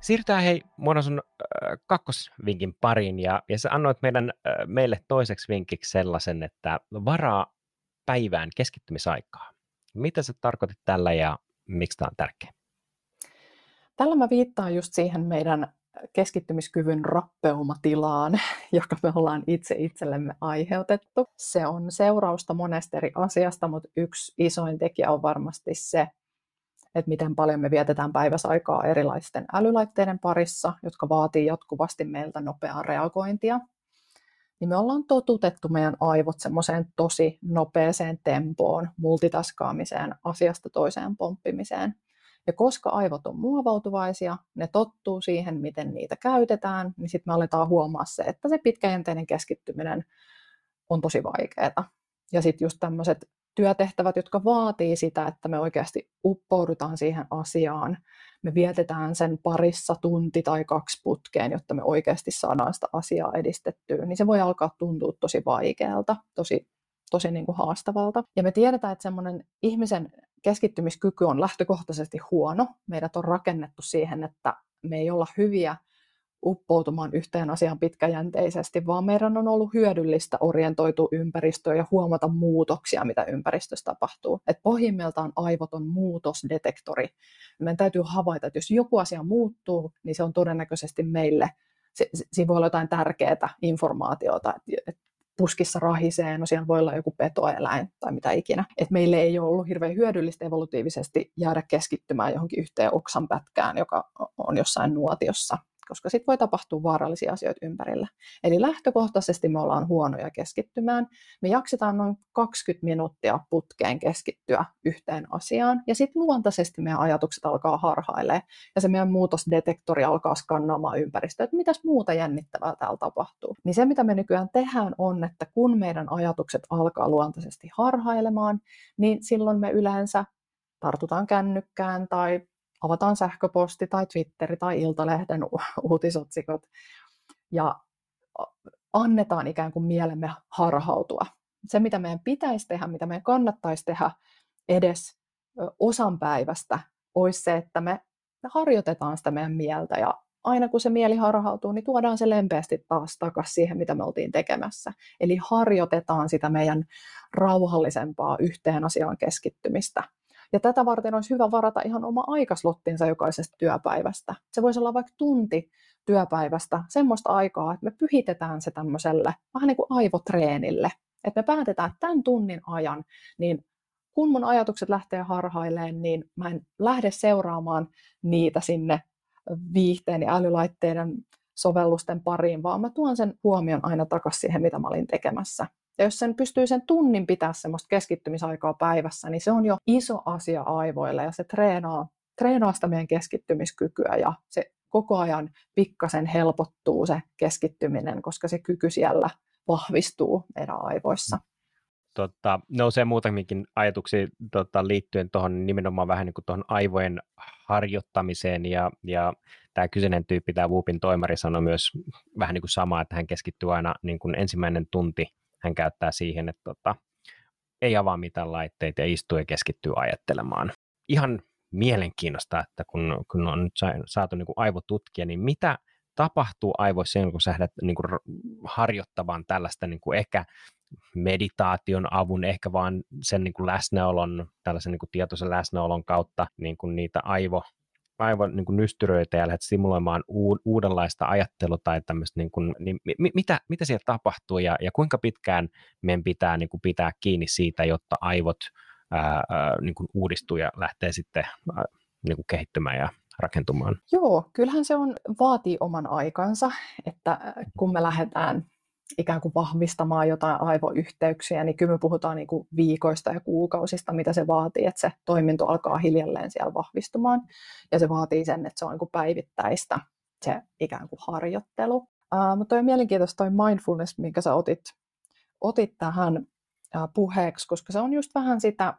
Siirrytään hei Mona sun äh, kakkosvinkin pariin ja, ja sä annoit meidän, äh, meille toiseksi vinkiksi sellaisen, että varaa päivään keskittymisaikaa. Mitä sä tarkoitit tällä ja miksi tämä on tärkeä? Tällä mä viittaan just siihen meidän keskittymiskyvyn rappeumatilaan, joka me ollaan itse itsellemme aiheutettu. Se on seurausta monesta eri asiasta, mutta yksi isoin tekijä on varmasti se, että miten paljon me vietetään päiväsaikaa erilaisten älylaitteiden parissa, jotka vaatii jatkuvasti meiltä nopeaa reagointia. Niin me ollaan totutettu meidän aivot semmoiseen tosi nopeeseen tempoon, multitaskaamiseen, asiasta toiseen pomppimiseen. Ja koska aivot on muovautuvaisia, ne tottuu siihen, miten niitä käytetään, niin sitten me aletaan huomaa se, että se pitkäjänteinen keskittyminen on tosi vaikeaa. Ja sitten just tämmöiset työtehtävät, jotka vaatii sitä, että me oikeasti uppoudutaan siihen asiaan, me vietetään sen parissa tunti tai kaksi putkeen, jotta me oikeasti saadaan sitä asiaa edistettyä, niin se voi alkaa tuntua tosi vaikealta, tosi, tosi niin kuin haastavalta. Ja me tiedetään, että semmoinen ihmisen keskittymiskyky on lähtökohtaisesti huono. Meidät on rakennettu siihen, että me ei olla hyviä uppoutumaan yhteen asiaan pitkäjänteisesti, vaan meidän on ollut hyödyllistä orientoitua ympäristöön ja huomata muutoksia, mitä ympäristössä tapahtuu. Et pohjimmiltaan aivot on muutosdetektori. Meidän täytyy havaita, että jos joku asia muuttuu, niin se on todennäköisesti meille, siinä voi olla jotain tärkeää informaatiota, että puskissa rahisee, no siellä voi olla joku petoeläin tai mitä ikinä. Et meille ei ole ollut hirveän hyödyllistä evolutiivisesti jäädä keskittymään johonkin yhteen oksan pätkään, joka on jossain nuotiossa koska sitten voi tapahtua vaarallisia asioita ympärillä. Eli lähtökohtaisesti me ollaan huonoja keskittymään. Me jaksetaan noin 20 minuuttia putkeen keskittyä yhteen asiaan, ja sitten luontaisesti meidän ajatukset alkaa harhailemaan, ja se meidän muutosdetektori alkaa skannaamaan ympäristöä, että mitäs muuta jännittävää täällä tapahtuu. Niin se, mitä me nykyään tehdään, on, että kun meidän ajatukset alkaa luontaisesti harhailemaan, niin silloin me yleensä tartutaan kännykkään tai avataan sähköposti tai Twitteri tai Iltalehden uutisotsikot ja annetaan ikään kuin mielemme harhautua. Se, mitä meidän pitäisi tehdä, mitä meidän kannattaisi tehdä edes osan päivästä, olisi se, että me harjoitetaan sitä meidän mieltä ja aina kun se mieli harhautuu, niin tuodaan se lempeästi taas takaisin siihen, mitä me oltiin tekemässä. Eli harjoitetaan sitä meidän rauhallisempaa yhteen asiaan keskittymistä. Ja tätä varten olisi hyvä varata ihan oma aikaslottinsa jokaisesta työpäivästä. Se voisi olla vaikka tunti työpäivästä semmoista aikaa, että me pyhitetään se tämmöiselle vähän niin kuin aivotreenille. Että me päätetään, että tämän tunnin ajan, niin kun mun ajatukset lähtee harhaileen, niin mä en lähde seuraamaan niitä sinne viihteen ja älylaitteiden sovellusten pariin, vaan mä tuon sen huomion aina takaisin siihen, mitä mä olin tekemässä. Ja jos sen pystyy sen tunnin pitää semmoista keskittymisaikaa päivässä, niin se on jo iso asia aivoille ja se treenaa, treenaa sitä meidän keskittymiskykyä ja se koko ajan pikkasen helpottuu se keskittyminen, koska se kyky siellä vahvistuu meidän aivoissa. Tota, nousee muutamikin ajatuksia tota, liittyen tuohon nimenomaan vähän niin tuohon aivojen harjoittamiseen ja, ja tämä kyseinen tyyppi, tämä Whoopin toimari sanoi myös vähän niin kuin samaa, että hän keskittyy aina niin kuin ensimmäinen tunti hän käyttää siihen, että tota, ei avaa mitään laitteita ja istuu ja keskittyy ajattelemaan. Ihan mielenkiinnosta, että kun, kun on nyt saatu niin aivotutkia, niin mitä tapahtuu aivoissa kun sä lähdet niin harjoittamaan tällaista niin kuin ehkä meditaation avun, ehkä vaan sen niin kuin läsnäolon, tällaisen niin kuin tietoisen läsnäolon kautta niin kuin niitä aivo, aivan niin nystyröitä ja lähdet stimuloimaan uudenlaista ajattelua tai tämmöistä, niin, kuin, niin mi, mitä, mitä siellä tapahtuu ja, ja kuinka pitkään meidän pitää niin kuin pitää kiinni siitä, jotta aivot ää, niin kuin uudistuu ja lähtee sitten ää, niin kuin kehittymään ja rakentumaan? Joo, kyllähän se on, vaatii oman aikansa, että kun me lähdetään ikään kuin vahvistamaan jotain aivoyhteyksiä, niin kyllä me puhutaan niin kuin viikoista ja kuukausista, mitä se vaatii, että se toiminto alkaa hiljalleen siellä vahvistumaan. Ja se vaatii sen, että se on niin kuin päivittäistä se ikään kuin harjoittelu. Uh, mutta toi on mielenkiintoista toi mindfulness, minkä sä otit, otit tähän uh, puheeksi, koska se on just vähän sitä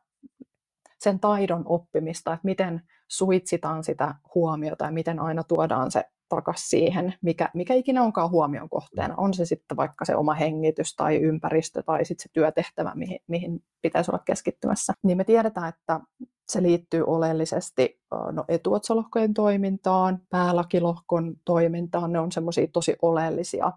sen taidon oppimista, että miten suitsitaan sitä huomiota ja miten aina tuodaan se takaisin siihen, mikä, mikä ikinä onkaan huomion kohteena. On se sitten vaikka se oma hengitys tai ympäristö tai sitten se työtehtävä, mihin, mihin pitäisi olla keskittymässä. Niin me tiedetään, että se liittyy oleellisesti no, etuotsalohkojen toimintaan, päälakilohkon toimintaan. Ne on semmoisia tosi oleellisia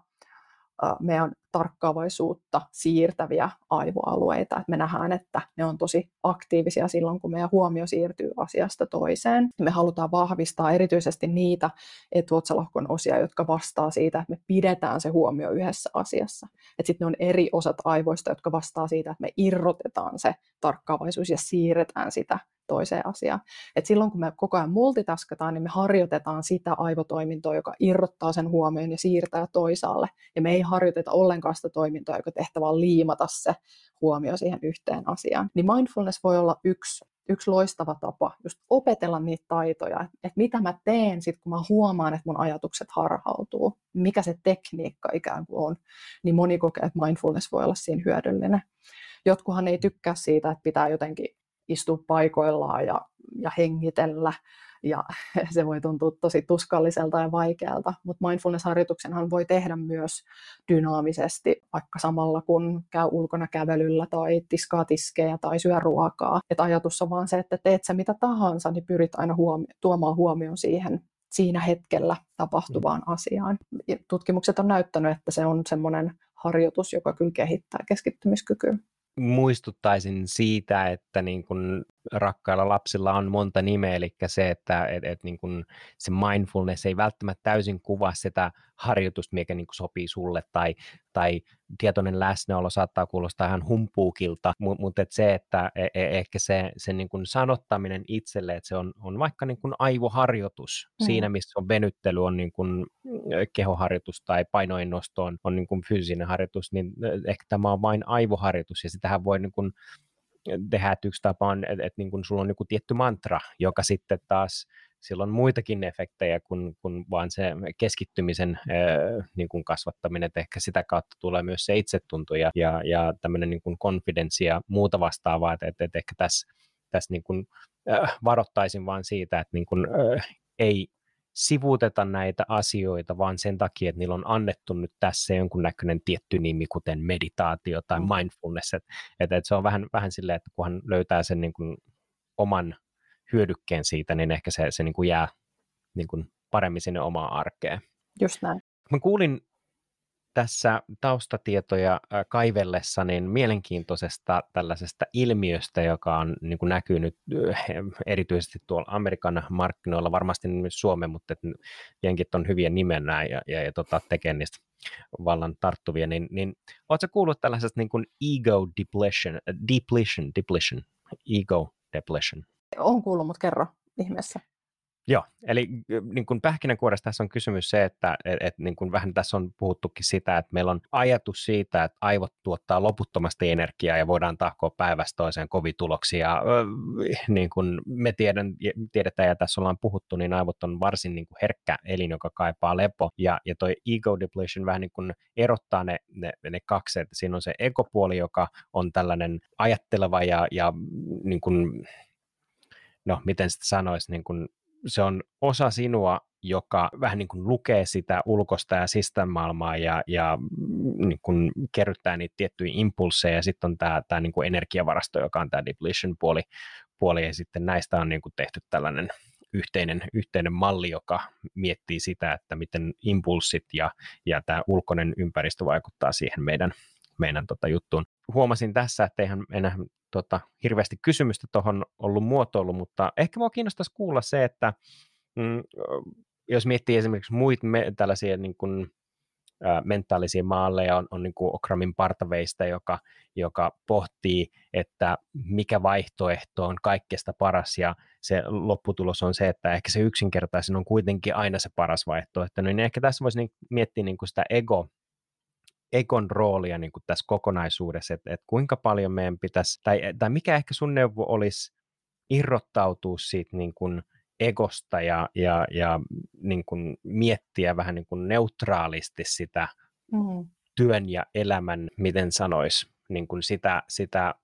meidän tarkkaavaisuutta siirtäviä aivoalueita. Et me nähdään, että ne on tosi aktiivisia silloin, kun meidän huomio siirtyy asiasta toiseen. Me halutaan vahvistaa erityisesti niitä etuotsalohkon osia, jotka vastaa siitä, että me pidetään se huomio yhdessä asiassa. Sitten ne on eri osat aivoista, jotka vastaa siitä, että me irrotetaan se tarkkaavaisuus ja siirretään sitä toiseen asiaan. Et silloin kun me koko ajan multitaskataan, niin me harjoitetaan sitä aivotoimintoa, joka irrottaa sen huomioon ja siirtää toisaalle. Ja me ei harjoiteta ollenkaan sitä toimintoa, joka tehtävä on liimata se huomio siihen yhteen asiaan. Niin mindfulness voi olla yksi yksi loistava tapa just opetella niitä taitoja, että, mitä mä teen sitten, kun mä huomaan, että mun ajatukset harhautuu, mikä se tekniikka ikään kuin on, niin moni kokee, että mindfulness voi olla siinä hyödyllinen. Jotkuhan ei tykkää siitä, että pitää jotenkin istua paikoillaan ja, ja hengitellä ja se voi tuntua tosi tuskalliselta ja vaikealta, mutta mindfulness-harjoituksenhan voi tehdä myös dynaamisesti, vaikka samalla kun käy ulkona kävelyllä tai tiskaa tiskejä tai syö ruokaa. Et ajatus on vaan se, että teet sä mitä tahansa, niin pyrit aina huomi- tuomaan huomioon siihen siinä hetkellä tapahtuvaan mm. asiaan. Tutkimukset on näyttänyt, että se on semmoinen harjoitus, joka kyllä kehittää keskittymiskykyä muistuttaisin siitä, että niin kun rakkailla lapsilla on monta nimeä, eli se, että et, et niin kun se mindfulness ei välttämättä täysin kuvaa sitä harjoitusta, mikä niin sopii sulle, tai, tai tietoinen läsnäolo saattaa kuulostaa ihan humpuukilta, mutta mut et se, että e, e, ehkä se, se niin kun sanottaminen itselle, että se on, on vaikka niin kun aivoharjoitus mm. siinä, missä on venyttely, on niin kun kehoharjoitus tai painojen nosto on, on niin kun fyysinen harjoitus, niin ehkä tämä on vain aivoharjoitus, ja sitähän voi niin kun tehdä, yksi tapa on, että, että niin kun sulla on joku tietty mantra, joka sitten taas sillä on muitakin efektejä kuin, kuin vaan se keskittymisen ää, niin kuin kasvattaminen, että ehkä sitä kautta tulee myös se itsetunto ja, ja, ja tämmöinen niin kuin confidence ja muuta vastaavaa, että, että, että ehkä tässä, tässä niin kuin, äh, varoittaisin vaan siitä, että niin kuin, äh, ei sivuuteta näitä asioita, vaan sen takia, että niillä on annettu nyt tässä jonkunnäköinen tietty nimi, kuten meditaatio tai mm. mindfulness, että, että, että se on vähän, vähän silleen, että kunhan löytää sen niin kuin oman hyödykkeen siitä, niin ehkä se, se niin kuin jää niin kuin paremmin sinne omaan arkeen. Just näin. Mä kuulin tässä taustatietoja kaivellessa niin mielenkiintoisesta tällaisesta ilmiöstä, joka on niin kuin näkynyt erityisesti tuolla Amerikan markkinoilla, varmasti myös Suomen, mutta jenkit on hyviä nimenä ja, ja, ja tota, tekee niistä vallan tarttuvia, niin, niin oletko kuullut tällaisesta niin kuin ego depletion, depletion, depletion, ego depletion? Olen kuullut, mutta kerro ihmeessä. Joo, eli niin kuin pähkinänkuoressa tässä on kysymys se, että et, et, niin kuin vähän tässä on puhuttukin sitä, että meillä on ajatus siitä, että aivot tuottaa loputtomasti energiaa ja voidaan tahkoa päivästä toiseen kovin tuloksia. Niin kuin me tiedän, tiedetään ja tässä ollaan puhuttu, niin aivot on varsin niin kuin herkkä elin, joka kaipaa lepo. Ja, ja toi ego depletion vähän niin kuin erottaa ne, ne, ne kaksi, että siinä on se ekopuoli, joka on tällainen ajatteleva ja, ja niin kuin, no miten sitä sanoisi, niin kuin se on osa sinua, joka vähän niin kuin lukee sitä ulkosta ja sisämaailmaa ja, ja mm, niin kuin kerryttää niitä tiettyjä impulseja ja sitten on tämä, tämä niin kuin energiavarasto, joka on tämä depletion puoli, puoli. Ja sitten näistä on niin kuin tehty tällainen yhteinen, yhteinen malli, joka miettii sitä, että miten impulssit ja, ja tämä ulkoinen ympäristö vaikuttaa siihen meidän, meidän tota juttuun. Huomasin tässä, että eihän enää tota, hirveästi kysymystä tuohon ollut muotoilu, mutta ehkä mua kiinnostaisi kuulla se, että mm, jos miettii esimerkiksi muita me, tällaisia niin kuin, ä, mentaalisia malleja, on, on niin kuin Okramin partaveista, joka, joka pohtii, että mikä vaihtoehto on kaikkeesta paras, ja se lopputulos on se, että ehkä se yksinkertaisin on kuitenkin aina se paras vaihtoehto, niin ehkä tässä voisi niin, miettiä niin kuin sitä ego Egon roolia niin kuin tässä kokonaisuudessa, että, että kuinka paljon meidän pitäisi, tai, tai mikä ehkä sun neuvo olisi irrottautua siitä niin kuin egosta ja, ja, ja niin kuin miettiä vähän niin kuin neutraalisti sitä mm. työn ja elämän, miten sanois, niin kuin sitä, sitä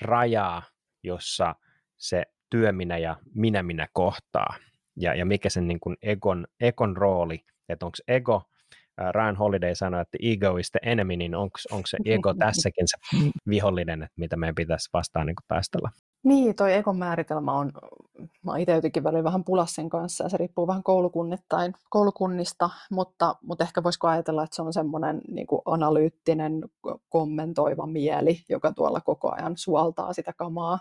rajaa, jossa se työminä ja minä-minä kohtaa, ja, ja mikä sen niin kuin egon, egon rooli, että onko ego Ryan Holiday sanoi, että ego is the enemy, niin onko se ego tässäkin se vihollinen, että mitä meidän pitäisi vastaan niin taistella? Niin, toi ekon määritelmä on, mä itse jotenkin välillä vähän pulassen kanssa, ja se riippuu vähän koulukunnittain, koulukunnista, mutta, mutta ehkä voisiko ajatella, että se on semmoinen niin analyyttinen, kommentoiva mieli, joka tuolla koko ajan suoltaa sitä kamaa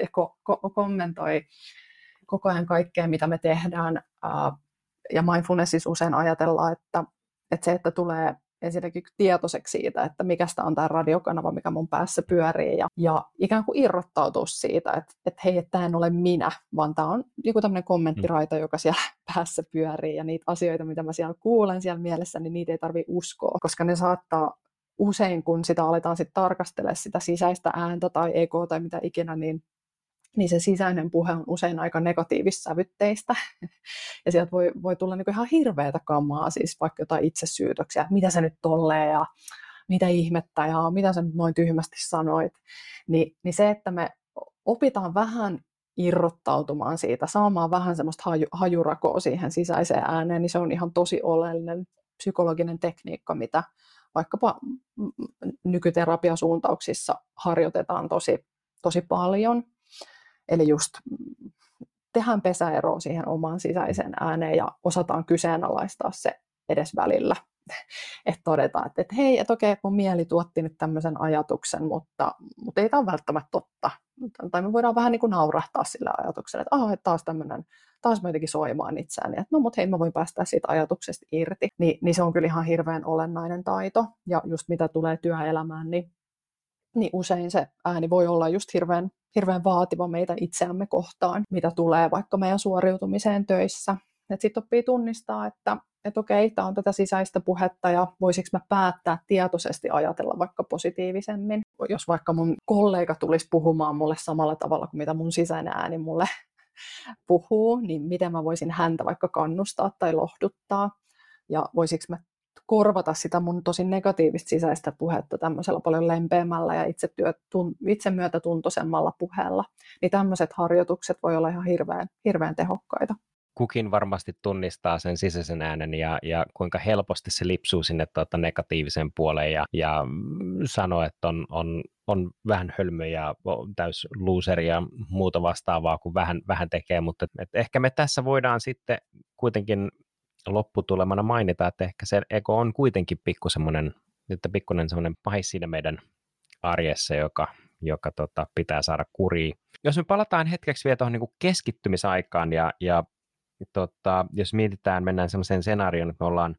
ja ko- ko- kommentoi koko ajan kaikkea, mitä me tehdään. Ja mindfulnessissa usein ajatellaan, että että se, että tulee ensinnäkin tietoiseksi siitä, että mikä on tämä radiokanava, mikä mun päässä pyörii, ja, ja ikään kuin irrottautua siitä, että, että hei, että tämä en ole minä, vaan tämä on joku tämmöinen kommenttiraita, joka siellä päässä pyörii, ja niitä asioita, mitä mä siellä kuulen siellä mielessä, niin niitä ei tarvitse uskoa, koska ne saattaa usein, kun sitä aletaan sitten tarkastella sitä sisäistä ääntä tai ekoa tai mitä ikinä, niin niin se sisäinen puhe on usein aika negatiivissävytteistä. Ja sieltä voi, voi tulla niin ihan hirveätä kamaa, siis vaikka jotain itsesyytöksiä, että mitä se nyt tollee ja mitä ihmettä ja mitä sä nyt noin tyhmästi sanoit. Ni, niin se, että me opitaan vähän irrottautumaan siitä, saamaan vähän semmoista haju, hajurakoa siihen sisäiseen ääneen, niin se on ihan tosi oleellinen psykologinen tekniikka, mitä vaikkapa nykyterapiasuuntauksissa harjoitetaan tosi, tosi paljon. Eli just tehdään pesäero siihen omaan sisäiseen ääneen ja osataan kyseenalaistaa se edes välillä. Että todetaan, että, että hei, että okei, mun mieli tuotti nyt tämmöisen ajatuksen, mutta, mutta ei tämä ole välttämättä totta. Tai me voidaan vähän niin kuin naurahtaa sillä ajatuksella, että, ah, että taas tämmöinen, taas mä jotenkin soimaan itseäni, että no mutta hei, mä voin päästä siitä ajatuksesta irti. Ni, niin se on kyllä ihan hirveän olennainen taito. Ja just mitä tulee työelämään, niin, niin usein se ääni voi olla just hirveän hirveän vaativa meitä itseämme kohtaan, mitä tulee vaikka meidän suoriutumiseen töissä. Sitten oppii tunnistaa, että, että okei, tämä on tätä sisäistä puhetta ja voisiko mä päättää tietoisesti ajatella vaikka positiivisemmin. Jos vaikka mun kollega tulisi puhumaan mulle samalla tavalla kuin mitä mun sisäinen ääni mulle puhuu, niin miten mä voisin häntä vaikka kannustaa tai lohduttaa. Ja voisiko mä korvata sitä mun tosi negatiivista sisäistä puhetta tämmöisellä paljon lempeämmällä ja itse itsemyötätuntoisemmalla puheella, niin tämmöiset harjoitukset voi olla ihan hirveän, hirveän tehokkaita. Kukin varmasti tunnistaa sen sisäisen äänen ja, ja kuinka helposti se lipsuu sinne tuota negatiivisen puoleen ja, ja sanoo, että on, on, on vähän hölmö ja täys loser ja muuta vastaavaa, kun vähän, vähän tekee, mutta et, et ehkä me tässä voidaan sitten kuitenkin lopputulemana mainita, että ehkä se ego on kuitenkin pikku semmoinen, että pikkuinen semmoinen pahis siinä meidän arjessa, joka, joka tota, pitää saada kuriin. Jos me palataan hetkeksi vielä tuohon niin keskittymisaikaan ja, ja tota, jos mietitään, mennään semmoiseen skenaarioon, että me ollaan,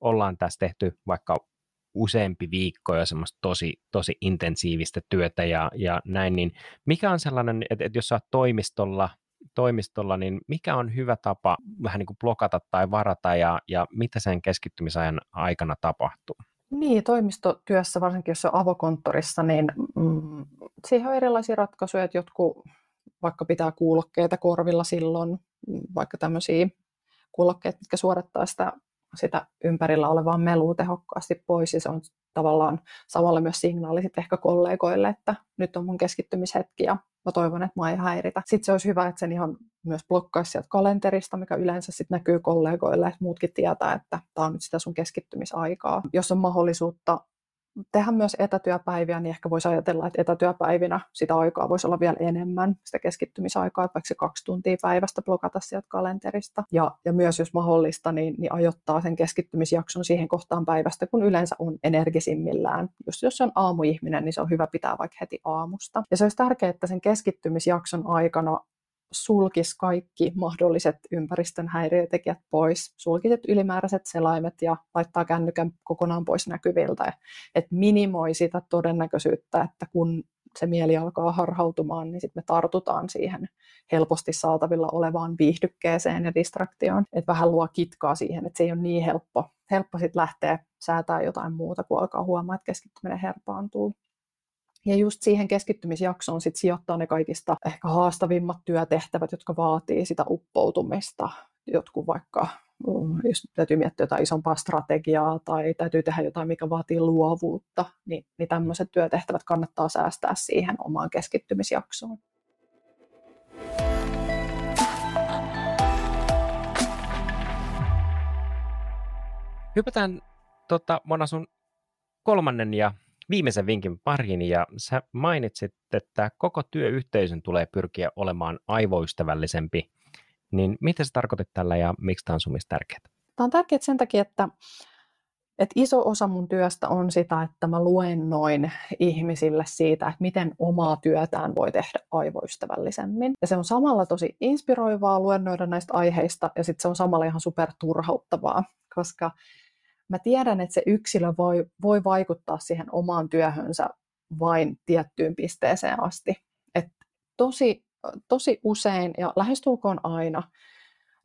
ollaan tässä tehty vaikka useampi viikko jo semmoista tosi, tosi intensiivistä työtä ja, ja näin, niin mikä on sellainen, että, että jos sä oot toimistolla toimistolla, niin mikä on hyvä tapa vähän niin kuin blokata tai varata ja, ja mitä sen keskittymisajan aikana tapahtuu? Niin, toimistotyössä, varsinkin jos on avokonttorissa, niin mm, siihen on erilaisia ratkaisuja, että jotkut vaikka pitää kuulokkeita korvilla silloin, mm, vaikka tämmöisiä kuulokkeita, mitkä suodattaa sitä, sitä ympärillä olevaa melua tehokkaasti pois, ja se on tavallaan samalla myös signaali sitten ehkä kollegoille, että nyt on mun keskittymishetki ja mä toivon, että mua ei häiritä. Sitten se olisi hyvä, että sen ihan myös blokkaisi sieltä kalenterista, mikä yleensä sitten näkyy kollegoille, että muutkin tietää, että tämä on nyt sitä sun keskittymisaikaa. Jos on mahdollisuutta tehdä myös etätyöpäiviä, niin ehkä voisi ajatella, että etätyöpäivinä sitä aikaa voisi olla vielä enemmän, sitä keskittymisaikaa, vaikka se kaksi tuntia päivästä blokata sieltä kalenterista. Ja, ja myös jos mahdollista, niin, niin ajoittaa sen keskittymisjakson siihen kohtaan päivästä, kun yleensä on energisimmillään. Just jos on aamuihminen, niin se on hyvä pitää vaikka heti aamusta. Ja se olisi tärkeää, että sen keskittymisjakson aikana sulkisi kaikki mahdolliset ympäristön häiriötekijät pois, sulkiset ylimääräiset selaimet ja laittaa kännykän kokonaan pois näkyviltä, että minimoi sitä todennäköisyyttä, että kun se mieli alkaa harhautumaan, niin sitten me tartutaan siihen helposti saatavilla olevaan viihdykkeeseen ja distraktioon, että vähän luo kitkaa siihen, että se ei ole niin helppo, helppo sitten lähteä säätää jotain muuta, kun alkaa huomaa, että keskittyminen herpaantuu. Ja just siihen keskittymisjaksoon sit sijoittaa ne kaikista ehkä haastavimmat työtehtävät, jotka vaatii sitä uppoutumista. Jotkut vaikka, mm, jos täytyy miettiä jotain isompaa strategiaa tai täytyy tehdä jotain, mikä vaatii luovuutta, niin, niin tämmöiset työtehtävät kannattaa säästää siihen omaan keskittymisjaksoon. Hypätään tota, Mona sun kolmannen ja viimeisen vinkin pariin ja sä mainitsit, että koko työyhteisön tulee pyrkiä olemaan aivoystävällisempi. Niin mitä sä tarkoitit tällä ja miksi tämä on sun tärkeää? Tämä on tärkeää sen takia, että, että iso osa mun työstä on sitä, että mä luennoin ihmisille siitä, että miten omaa työtään voi tehdä aivoystävällisemmin. Ja se on samalla tosi inspiroivaa luennoida näistä aiheista ja sitten se on samalla ihan super turhauttavaa, koska mä tiedän, että se yksilö voi, voi vaikuttaa siihen omaan työhönsä vain tiettyyn pisteeseen asti. Et tosi, tosi usein ja lähestulkoon aina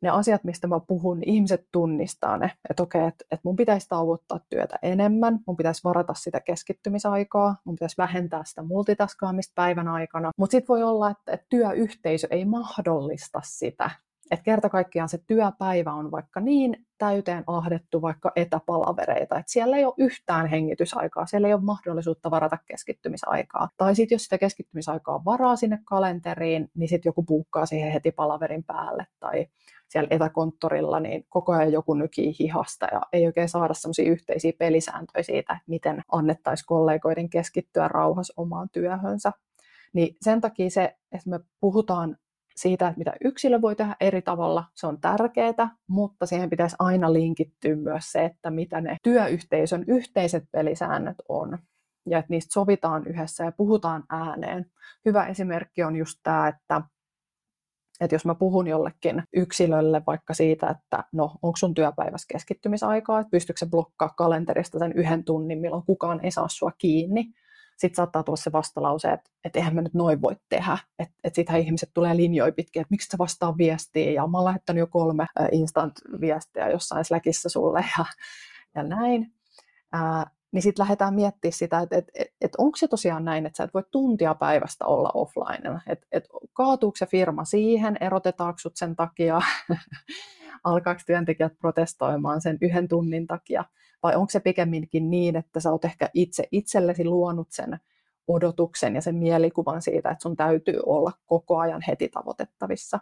ne asiat, mistä mä puhun, niin ihmiset tunnistaa ne, että okei, että, että mun pitäisi tauottaa työtä enemmän, mun pitäisi varata sitä keskittymisaikaa, mun pitäisi vähentää sitä multitaskaamista päivän aikana, mutta sitten voi olla, että, että työyhteisö ei mahdollista sitä, Että kerta kaikkiaan se työpäivä on vaikka niin täyteen ahdettu vaikka etäpalavereita, että siellä ei ole yhtään hengitysaikaa, siellä ei ole mahdollisuutta varata keskittymisaikaa. Tai sitten jos sitä keskittymisaikaa varaa sinne kalenteriin, niin sitten joku puukkaa siihen heti palaverin päälle. Tai siellä etäkonttorilla, niin koko ajan joku nykii hihasta ja ei oikein saada semmoisia yhteisiä pelisääntöjä siitä, että miten annettaisiin kollegoiden keskittyä rauhassa omaan työhönsä. Niin sen takia se, että me puhutaan siitä, että mitä yksilö voi tehdä eri tavalla, se on tärkeää, mutta siihen pitäisi aina linkittyä myös se, että mitä ne työyhteisön yhteiset pelisäännöt on ja että niistä sovitaan yhdessä ja puhutaan ääneen. Hyvä esimerkki on just tämä, että että jos mä puhun jollekin yksilölle vaikka siitä, että no, onko sun työpäivässä keskittymisaikaa, että pystyykö se blokkaa kalenterista sen yhden tunnin, milloin kukaan ei saa sua kiinni, sitten saattaa tulla se vastalause, että, että eihän me nyt noin voi tehdä. Että, että sittenhän ihmiset tulee linjoja pitkin, että miksi sä vastaa viestiä, ja mä oon lähettänyt jo kolme instant-viestiä jossain Slackissa sulle, ja, ja näin. Ää, niin sitten lähdetään miettimään sitä, että et, et, et onko se tosiaan näin, että sä et voi tuntia päivästä olla offline. Että et, kaatuuko se firma siihen, erotetaanko sut sen takia, alkaako työntekijät protestoimaan sen yhden tunnin takia, vai onko se pikemminkin niin, että sä oot ehkä itse itsellesi luonut sen odotuksen ja sen mielikuvan siitä, että sun täytyy olla koko ajan heti tavoitettavissa.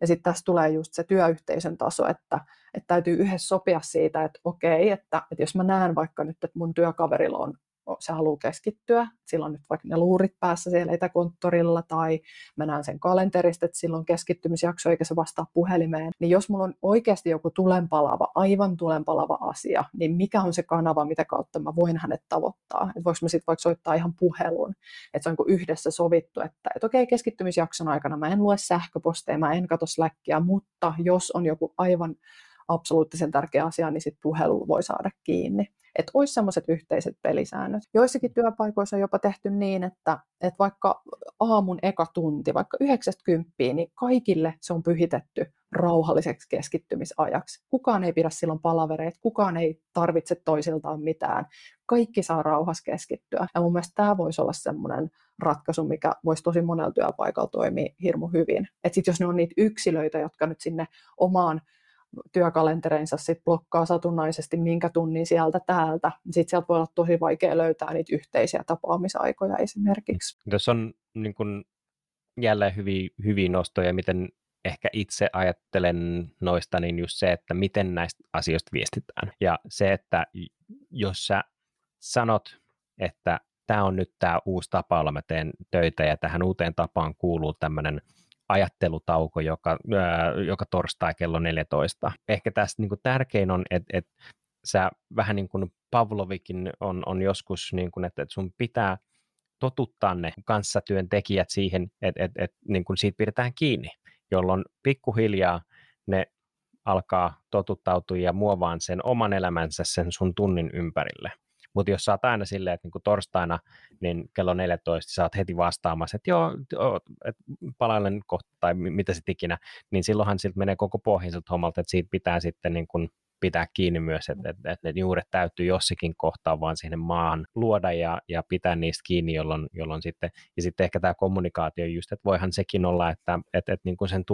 Ja sitten tässä tulee just se työyhteisön taso, että, että täytyy yhdessä sopia siitä, että okei, että, että jos mä näen vaikka nyt, että mun työkaverilla on se haluaa keskittyä, sillä on nyt vaikka ne luurit päässä siellä etäkonttorilla tai mä näen sen kalenterista, että silloin keskittymisjakso eikä se vastaa puhelimeen, niin jos mulla on oikeasti joku tulenpalava, aivan tulenpalava asia, niin mikä on se kanava, mitä kautta mä voin hänet tavoittaa? Että voiko mä sitten vaikka soittaa ihan puhelun, että se on niin yhdessä sovittu, että, että okei, keskittymisjakson aikana mä en lue sähköposteja, mä en katso Slackia, mutta jos on joku aivan absoluuttisen tärkeä asia, niin sitten puhelu voi saada kiinni että olisi sellaiset yhteiset pelisäännöt. Joissakin työpaikoissa on jopa tehty niin, että, että vaikka aamun eka tunti, vaikka 90, niin kaikille se on pyhitetty rauhalliseksi keskittymisajaksi. Kukaan ei pidä silloin palavereita, kukaan ei tarvitse toisiltaan mitään. Kaikki saa rauhassa keskittyä. Ja mun mielestä tämä voisi olla semmoinen ratkaisu, mikä voisi tosi monella työpaikalla toimia hirmu hyvin. Että sitten jos ne on niitä yksilöitä, jotka nyt sinne omaan työkalentereinsa sit blokkaa satunnaisesti minkä tunnin sieltä täältä, sitten sieltä voi olla tosi vaikea löytää niitä yhteisiä tapaamisaikoja esimerkiksi. Jos on niin kun, jälleen hyviä, hyviä nostoja, miten ehkä itse ajattelen noista, niin just se, että miten näistä asioista viestitään. Ja se, että jos sä sanot, että tämä on nyt tämä uusi tapa, jolla mä teen töitä ja tähän uuteen tapaan kuuluu tämmöinen ajattelutauko joka, ää, joka torstai kello 14. Ehkä tässä niin kuin tärkein on, että, että sä vähän niin kuin Pavlovikin on, on joskus, niin kuin, että, että sun pitää totuttaa ne kanssatyöntekijät siihen, että, että, että niin kuin siitä pidetään kiinni, jolloin pikkuhiljaa ne alkaa totuttautua ja muovaan sen oman elämänsä sen sun tunnin ympärille. Mutta jos sä oot aina silleen, että niinku torstaina niin kello 14 sä oot heti vastaamassa, että joo, et palailen kohta tai mitä sitten ikinä, niin silloinhan siltä menee koko pohjin siltä hommalta, että siitä pitää sitten niin kun pitää kiinni myös, että, että, että ne juuret täytyy jossakin kohtaa vaan siihen maahan luoda ja, ja pitää niistä kiinni, jolloin, jolloin sitten, ja sitten ehkä tämä kommunikaatio just, että voihan sekin olla, että, että, että niin kuin sen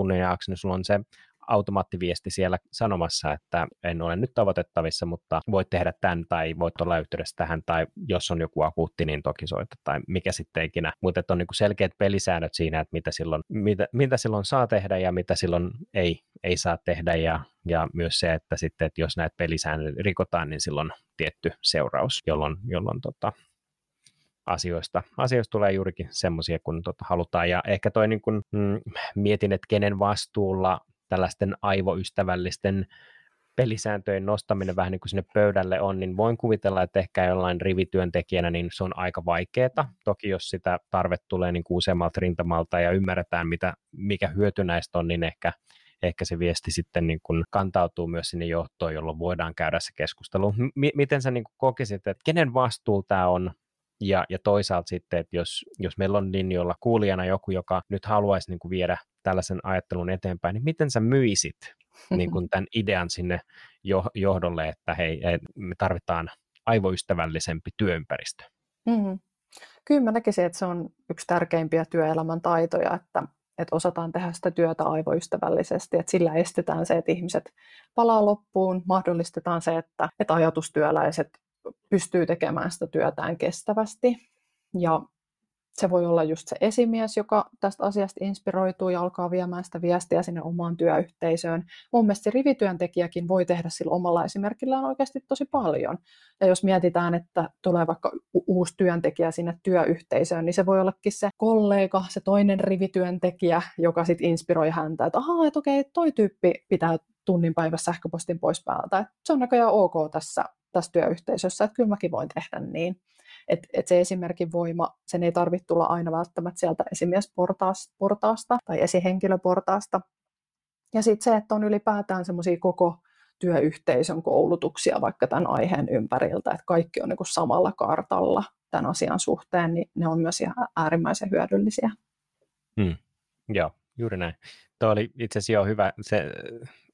niin sulla on se automaattiviesti siellä sanomassa, että en ole nyt tavoitettavissa, mutta voit tehdä tämän tai voit olla yhteydessä tähän tai jos on joku akuutti, niin toki soita tai mikä sitten ikinä. Mutta on niin selkeät pelisäännöt siinä, että mitä silloin, mitä, mitä silloin saa tehdä ja mitä silloin ei, ei saa tehdä ja, ja myös se, että sitten, että jos näitä pelisäännöt rikotaan, niin silloin tietty seuraus, jolloin, jolloin tota, asioista. Asioista tulee juurikin semmoisia, kun tota halutaan. Ja ehkä toi niin kun, mm, mietin, että kenen vastuulla tällaisten aivoystävällisten pelisääntöjen nostaminen vähän niin kuin sinne pöydälle on, niin voin kuvitella, että ehkä jollain rivityöntekijänä niin se on aika vaikeaa. Toki jos sitä tarve tulee niin kuin useammalta rintamalta ja ymmärretään, mitä, mikä hyöty näistä on, niin ehkä, ehkä se viesti sitten niin kuin kantautuu myös sinne johtoon, jolloin voidaan käydä se keskustelu. M- miten sä niin kuin kokisit, että kenen vastuulla tämä on ja, ja toisaalta sitten, että jos, jos meillä on linjoilla kuulijana joku, joka nyt haluaisi niin kuin viedä tällaisen ajattelun eteenpäin, niin miten sä myisit niin kuin tämän idean sinne johdolle, että hei, me tarvitaan aivoystävällisempi työympäristö? Mm-hmm. Kyllä mä näkisin, että se on yksi tärkeimpiä työelämän taitoja, että, että osataan tehdä sitä työtä aivoystävällisesti, että sillä estetään se, että ihmiset palaa loppuun, mahdollistetaan se, että, että ajatustyöläiset pystyy tekemään sitä työtään kestävästi. Ja se voi olla just se esimies, joka tästä asiasta inspiroituu ja alkaa viemään sitä viestiä sinne omaan työyhteisöön. Mun mielestä se rivityöntekijäkin voi tehdä sillä omalla esimerkillään oikeasti tosi paljon. Ja jos mietitään, että tulee vaikka uusi työntekijä sinne työyhteisöön, niin se voi ollakin se kollega, se toinen rivityöntekijä, joka sitten inspiroi häntä, että ahaa, että okei, toi tyyppi pitää tunnin päivässä sähköpostin pois päältä. Että se on näköjään ok tässä, tässä työyhteisössä, että kyllä mäkin voin tehdä niin. Että et se esimerkin voima, sen ei tarvitse tulla aina välttämättä sieltä esimiesportaasta tai esihenkilöportaasta. Ja sitten se, että on ylipäätään semmoisia koko työyhteisön koulutuksia vaikka tämän aiheen ympäriltä, että kaikki on niin kuin samalla kartalla tämän asian suhteen, niin ne on myös ihan äärimmäisen hyödyllisiä. Hmm. Joo, juuri näin. Tuo oli itse asiassa jo hyvä. Se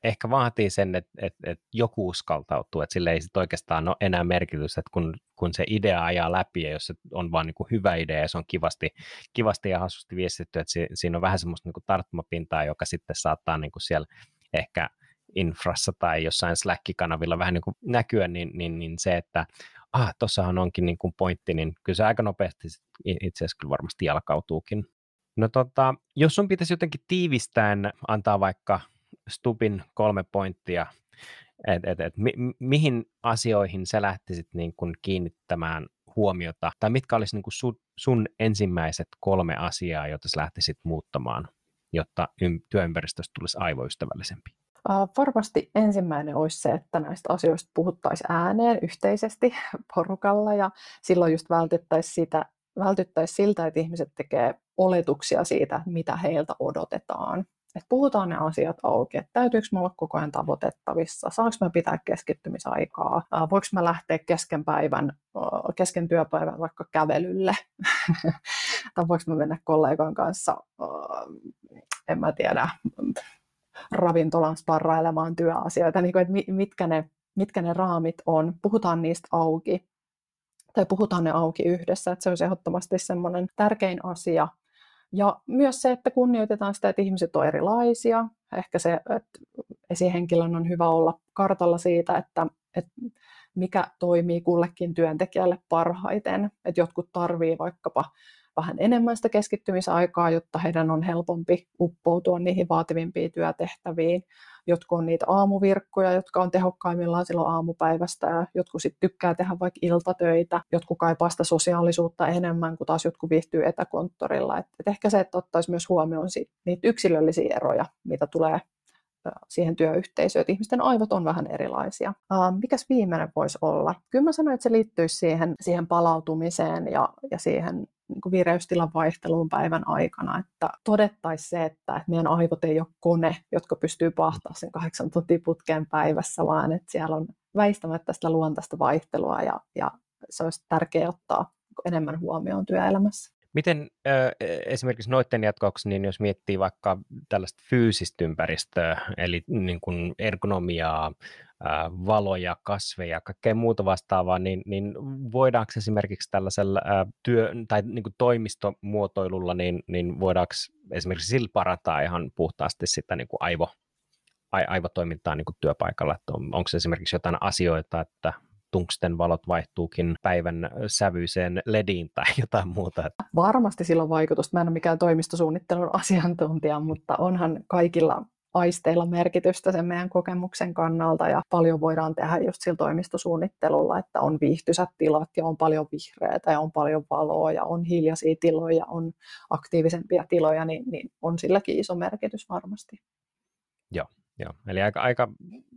ehkä vaatii sen, että, että, että joku uskaltautuu, että sille ei sit oikeastaan ole enää merkitystä, että kun, kun se idea ajaa läpi ja jos se on vaan niin kuin hyvä idea ja se on kivasti, kivasti ja hassusti viestitty, että si, siinä on vähän semmoista niin kuin tarttumapintaa, joka sitten saattaa niin kuin siellä ehkä infrassa tai jossain Slack-kanavilla vähän niin kuin näkyä, niin, niin, niin se, että ah, tuossahan onkin niin kuin pointti, niin kyllä se aika nopeasti itse asiassa kyllä varmasti jalkautuukin. No tota, jos sun pitäisi jotenkin tiivistäen antaa vaikka Stupin kolme pointtia, että et, et, mi, mihin asioihin sä lähtisit niin kun kiinnittämään huomiota, tai mitkä olisi niin sun, sun ensimmäiset kolme asiaa, joita sä lähtisit muuttamaan, jotta työympäristöstä tulisi aivoystävällisempi? Varmasti ensimmäinen olisi se, että näistä asioista puhuttaisiin ääneen yhteisesti porukalla ja silloin just vältettäisiin sitä vältyttäisiin siltä, että ihmiset tekee oletuksia siitä, mitä heiltä odotetaan. Et puhutaan ne asiat auki, että täytyykö mulla olla koko ajan tavoitettavissa, saanko mä pitää keskittymisaikaa, voiko mä lähteä kesken päivän, kesken työpäivän vaikka kävelylle, tai voiko mä mennä kollegan kanssa, en mä tiedä, ravintolan sparrailemaan työasioita, niin kuin, että mitkä ne, mitkä ne raamit on, puhutaan niistä auki, tai puhutaan ne auki yhdessä, että se olisi ehdottomasti semmoinen tärkein asia. Ja myös se, että kunnioitetaan sitä, että ihmiset on erilaisia. Ehkä se, että esihenkilön on hyvä olla kartalla siitä, että, että mikä toimii kullekin työntekijälle parhaiten. Että jotkut tarvii vaikkapa vähän enemmän sitä keskittymisaikaa, jotta heidän on helpompi uppoutua niihin vaativimpiin työtehtäviin. Jotkut on niitä aamuvirkkoja, jotka on tehokkaimmillaan silloin aamupäivästä ja jotkut sitten tykkää tehdä vaikka iltatöitä, jotkut kaipaa sitä sosiaalisuutta enemmän kuin taas jotkut viihtyy etäkonttorilla. Et, et ehkä se, että ottaisi myös huomioon sit, niitä yksilöllisiä eroja, mitä tulee siihen työyhteisöön, että ihmisten aivot on vähän erilaisia. Uh, mikäs viimeinen voisi olla? Kyllä mä sanoin, että se liittyisi siihen, siihen palautumiseen ja, ja siihen niin vireystilan vaihteluun päivän aikana, että todettaisiin se, että, että meidän aivot ei ole kone, jotka pystyy pahtaa sen kahdeksan tuntia putkeen päivässä, vaan että siellä on väistämättä sitä luontaista vaihtelua ja, ja se olisi tärkeää ottaa enemmän huomioon työelämässä. Miten äh, esimerkiksi noiden jatkoksi, niin jos miettii vaikka tällaista fyysistä ympäristöä, eli niin kuin ergonomiaa, äh, valoja, kasveja, kaikkea muuta vastaavaa, niin, niin voidaanko esimerkiksi tällaisella äh, työ- tai niin kuin toimistomuotoilulla, niin, niin voidaanko esimerkiksi sillä parantaa ihan puhtaasti sitä niin kuin aivo, aivotoimintaa niin kuin työpaikalla, että on, onko esimerkiksi jotain asioita, että tungsten valot vaihtuukin päivän sävyiseen lediin tai jotain muuta. Varmasti sillä on vaikutusta. Mä en ole mikään toimistosuunnittelun asiantuntija, mutta onhan kaikilla aisteilla merkitystä sen meidän kokemuksen kannalta ja paljon voidaan tehdä just sillä toimistosuunnittelulla, että on viihtyisät tilat ja on paljon vihreätä ja on paljon valoa ja on hiljaisia tiloja, ja on aktiivisempia tiloja, niin, niin on silläkin iso merkitys varmasti. Joo, joo. eli aika, aika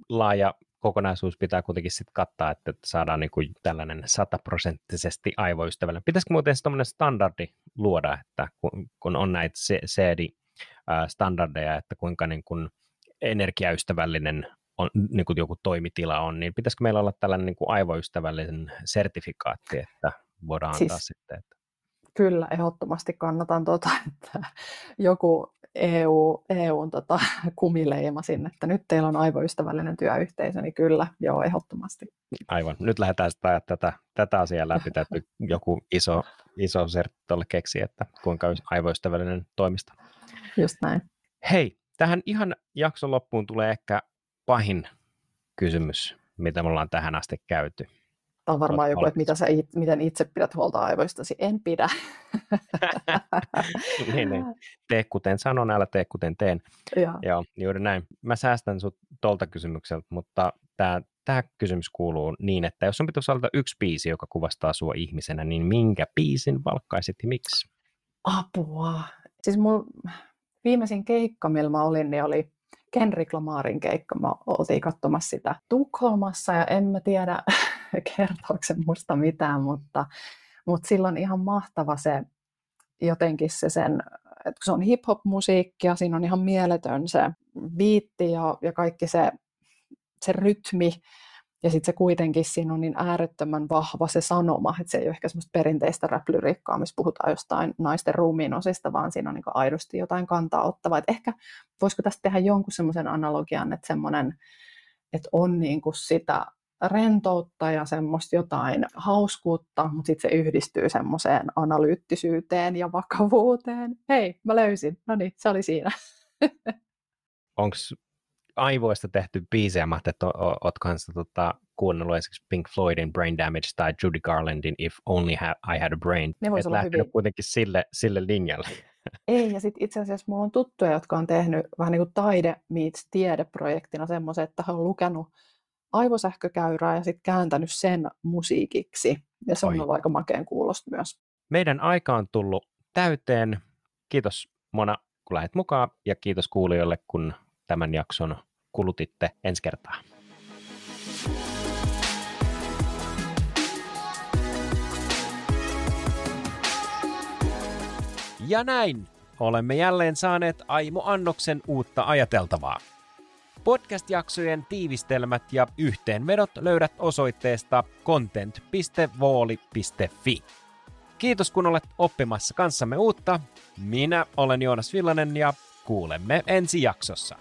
laaja kokonaisuus pitää kuitenkin sitten kattaa, että saadaan niin kuin tällainen sataprosenttisesti aivoystävällinen. Pitäisikö muuten tämmöinen standardi luoda, että kun, kun on näitä CD-standardeja, että kuinka niin kuin energiaystävällinen on, niin kuin joku toimitila on, niin pitäisikö meillä olla tällainen niin kuin aivoystävällinen sertifikaatti, että voidaan antaa siis, sitten? Että... Kyllä, ehdottomasti kannatan tuota, että joku EU, EUn tota, kumileima sinne, että nyt teillä on aivoystävällinen työyhteisö, niin kyllä, joo, ehdottomasti. Aivan. Nyt lähdetään sitä, tätä, tätä asiaa läpi, että joku iso, iso sertti tuolle keksi, että kuinka aivoystävällinen toimisto. Just näin. Hei, tähän ihan jakson loppuun tulee ehkä pahin kysymys, mitä me ollaan tähän asti käyty. Tämä on varmaan joku, että mitä sä, miten itse pidät huolta aivoistasi. En pidä. niin, niin. Tee kuten sanon, älä tee kuten teen. Ja. Joo, juuri näin. Mä säästän sut tolta kysymykseltä, mutta tämä tämä kysymys kuuluu niin, että jos on pitäisi valita yksi biisi, joka kuvastaa sua ihmisenä, niin minkä biisin valkkaisit ja miksi? Apua. Siis mun viimeisin keikka, millä mä olin, niin oli Kendrick Lamarin keikka. Mä oltiin katsomassa sitä Tukholmassa ja en mä tiedä, kertooko se musta mitään, mutta, mutta silloin ihan mahtava se jotenkin se sen, että kun se on hip-hop-musiikkia, siinä on ihan mieletön se viitti ja, ja kaikki se, se rytmi, ja sitten se kuitenkin siinä on niin äärettömän vahva se sanoma, että se ei ole ehkä semmoista perinteistä rap missä puhutaan jostain naisten ruumiin osista, vaan siinä on niin aidosti jotain kantaa ottavaa. Et ehkä voisiko tästä tehdä jonkun semmoisen analogian, että semmoinen, että on niin kuin sitä rentoutta ja semmoista jotain hauskuutta, mutta sitten se yhdistyy semmoiseen analyyttisyyteen ja vakavuuteen. Hei, mä löysin. No niin, se oli siinä. Onko aivoista tehty biisejä, mä että oot kanssa tota, kuunnellut esimerkiksi Pink Floydin Brain Damage tai Judy Garlandin If Only ha- I Had a Brain. Ne vois olla hyvin. kuitenkin sille, sille linjalle. Ei, ja sitten itse asiassa mulla on tuttuja, jotka on tehnyt vähän niin kuin taide meets tiedeprojektina semmoisen, että he on lukenut aivosähkökäyrää ja sitten kääntänyt sen musiikiksi. Ja se on ollut aika makeen kuulosta myös. Meidän aika on tullut täyteen. Kiitos Mona, kun lähdet mukaan ja kiitos kuulijoille, kun tämän jakson kulutitte ensi kertaa. Ja näin olemme jälleen saaneet Aimo Annoksen uutta ajateltavaa. Podcast-jaksojen tiivistelmät ja yhteenvedot löydät osoitteesta content.vooli.fi. Kiitos kun olet oppimassa kanssamme uutta. Minä olen Joonas Villanen ja kuulemme ensi jaksossa.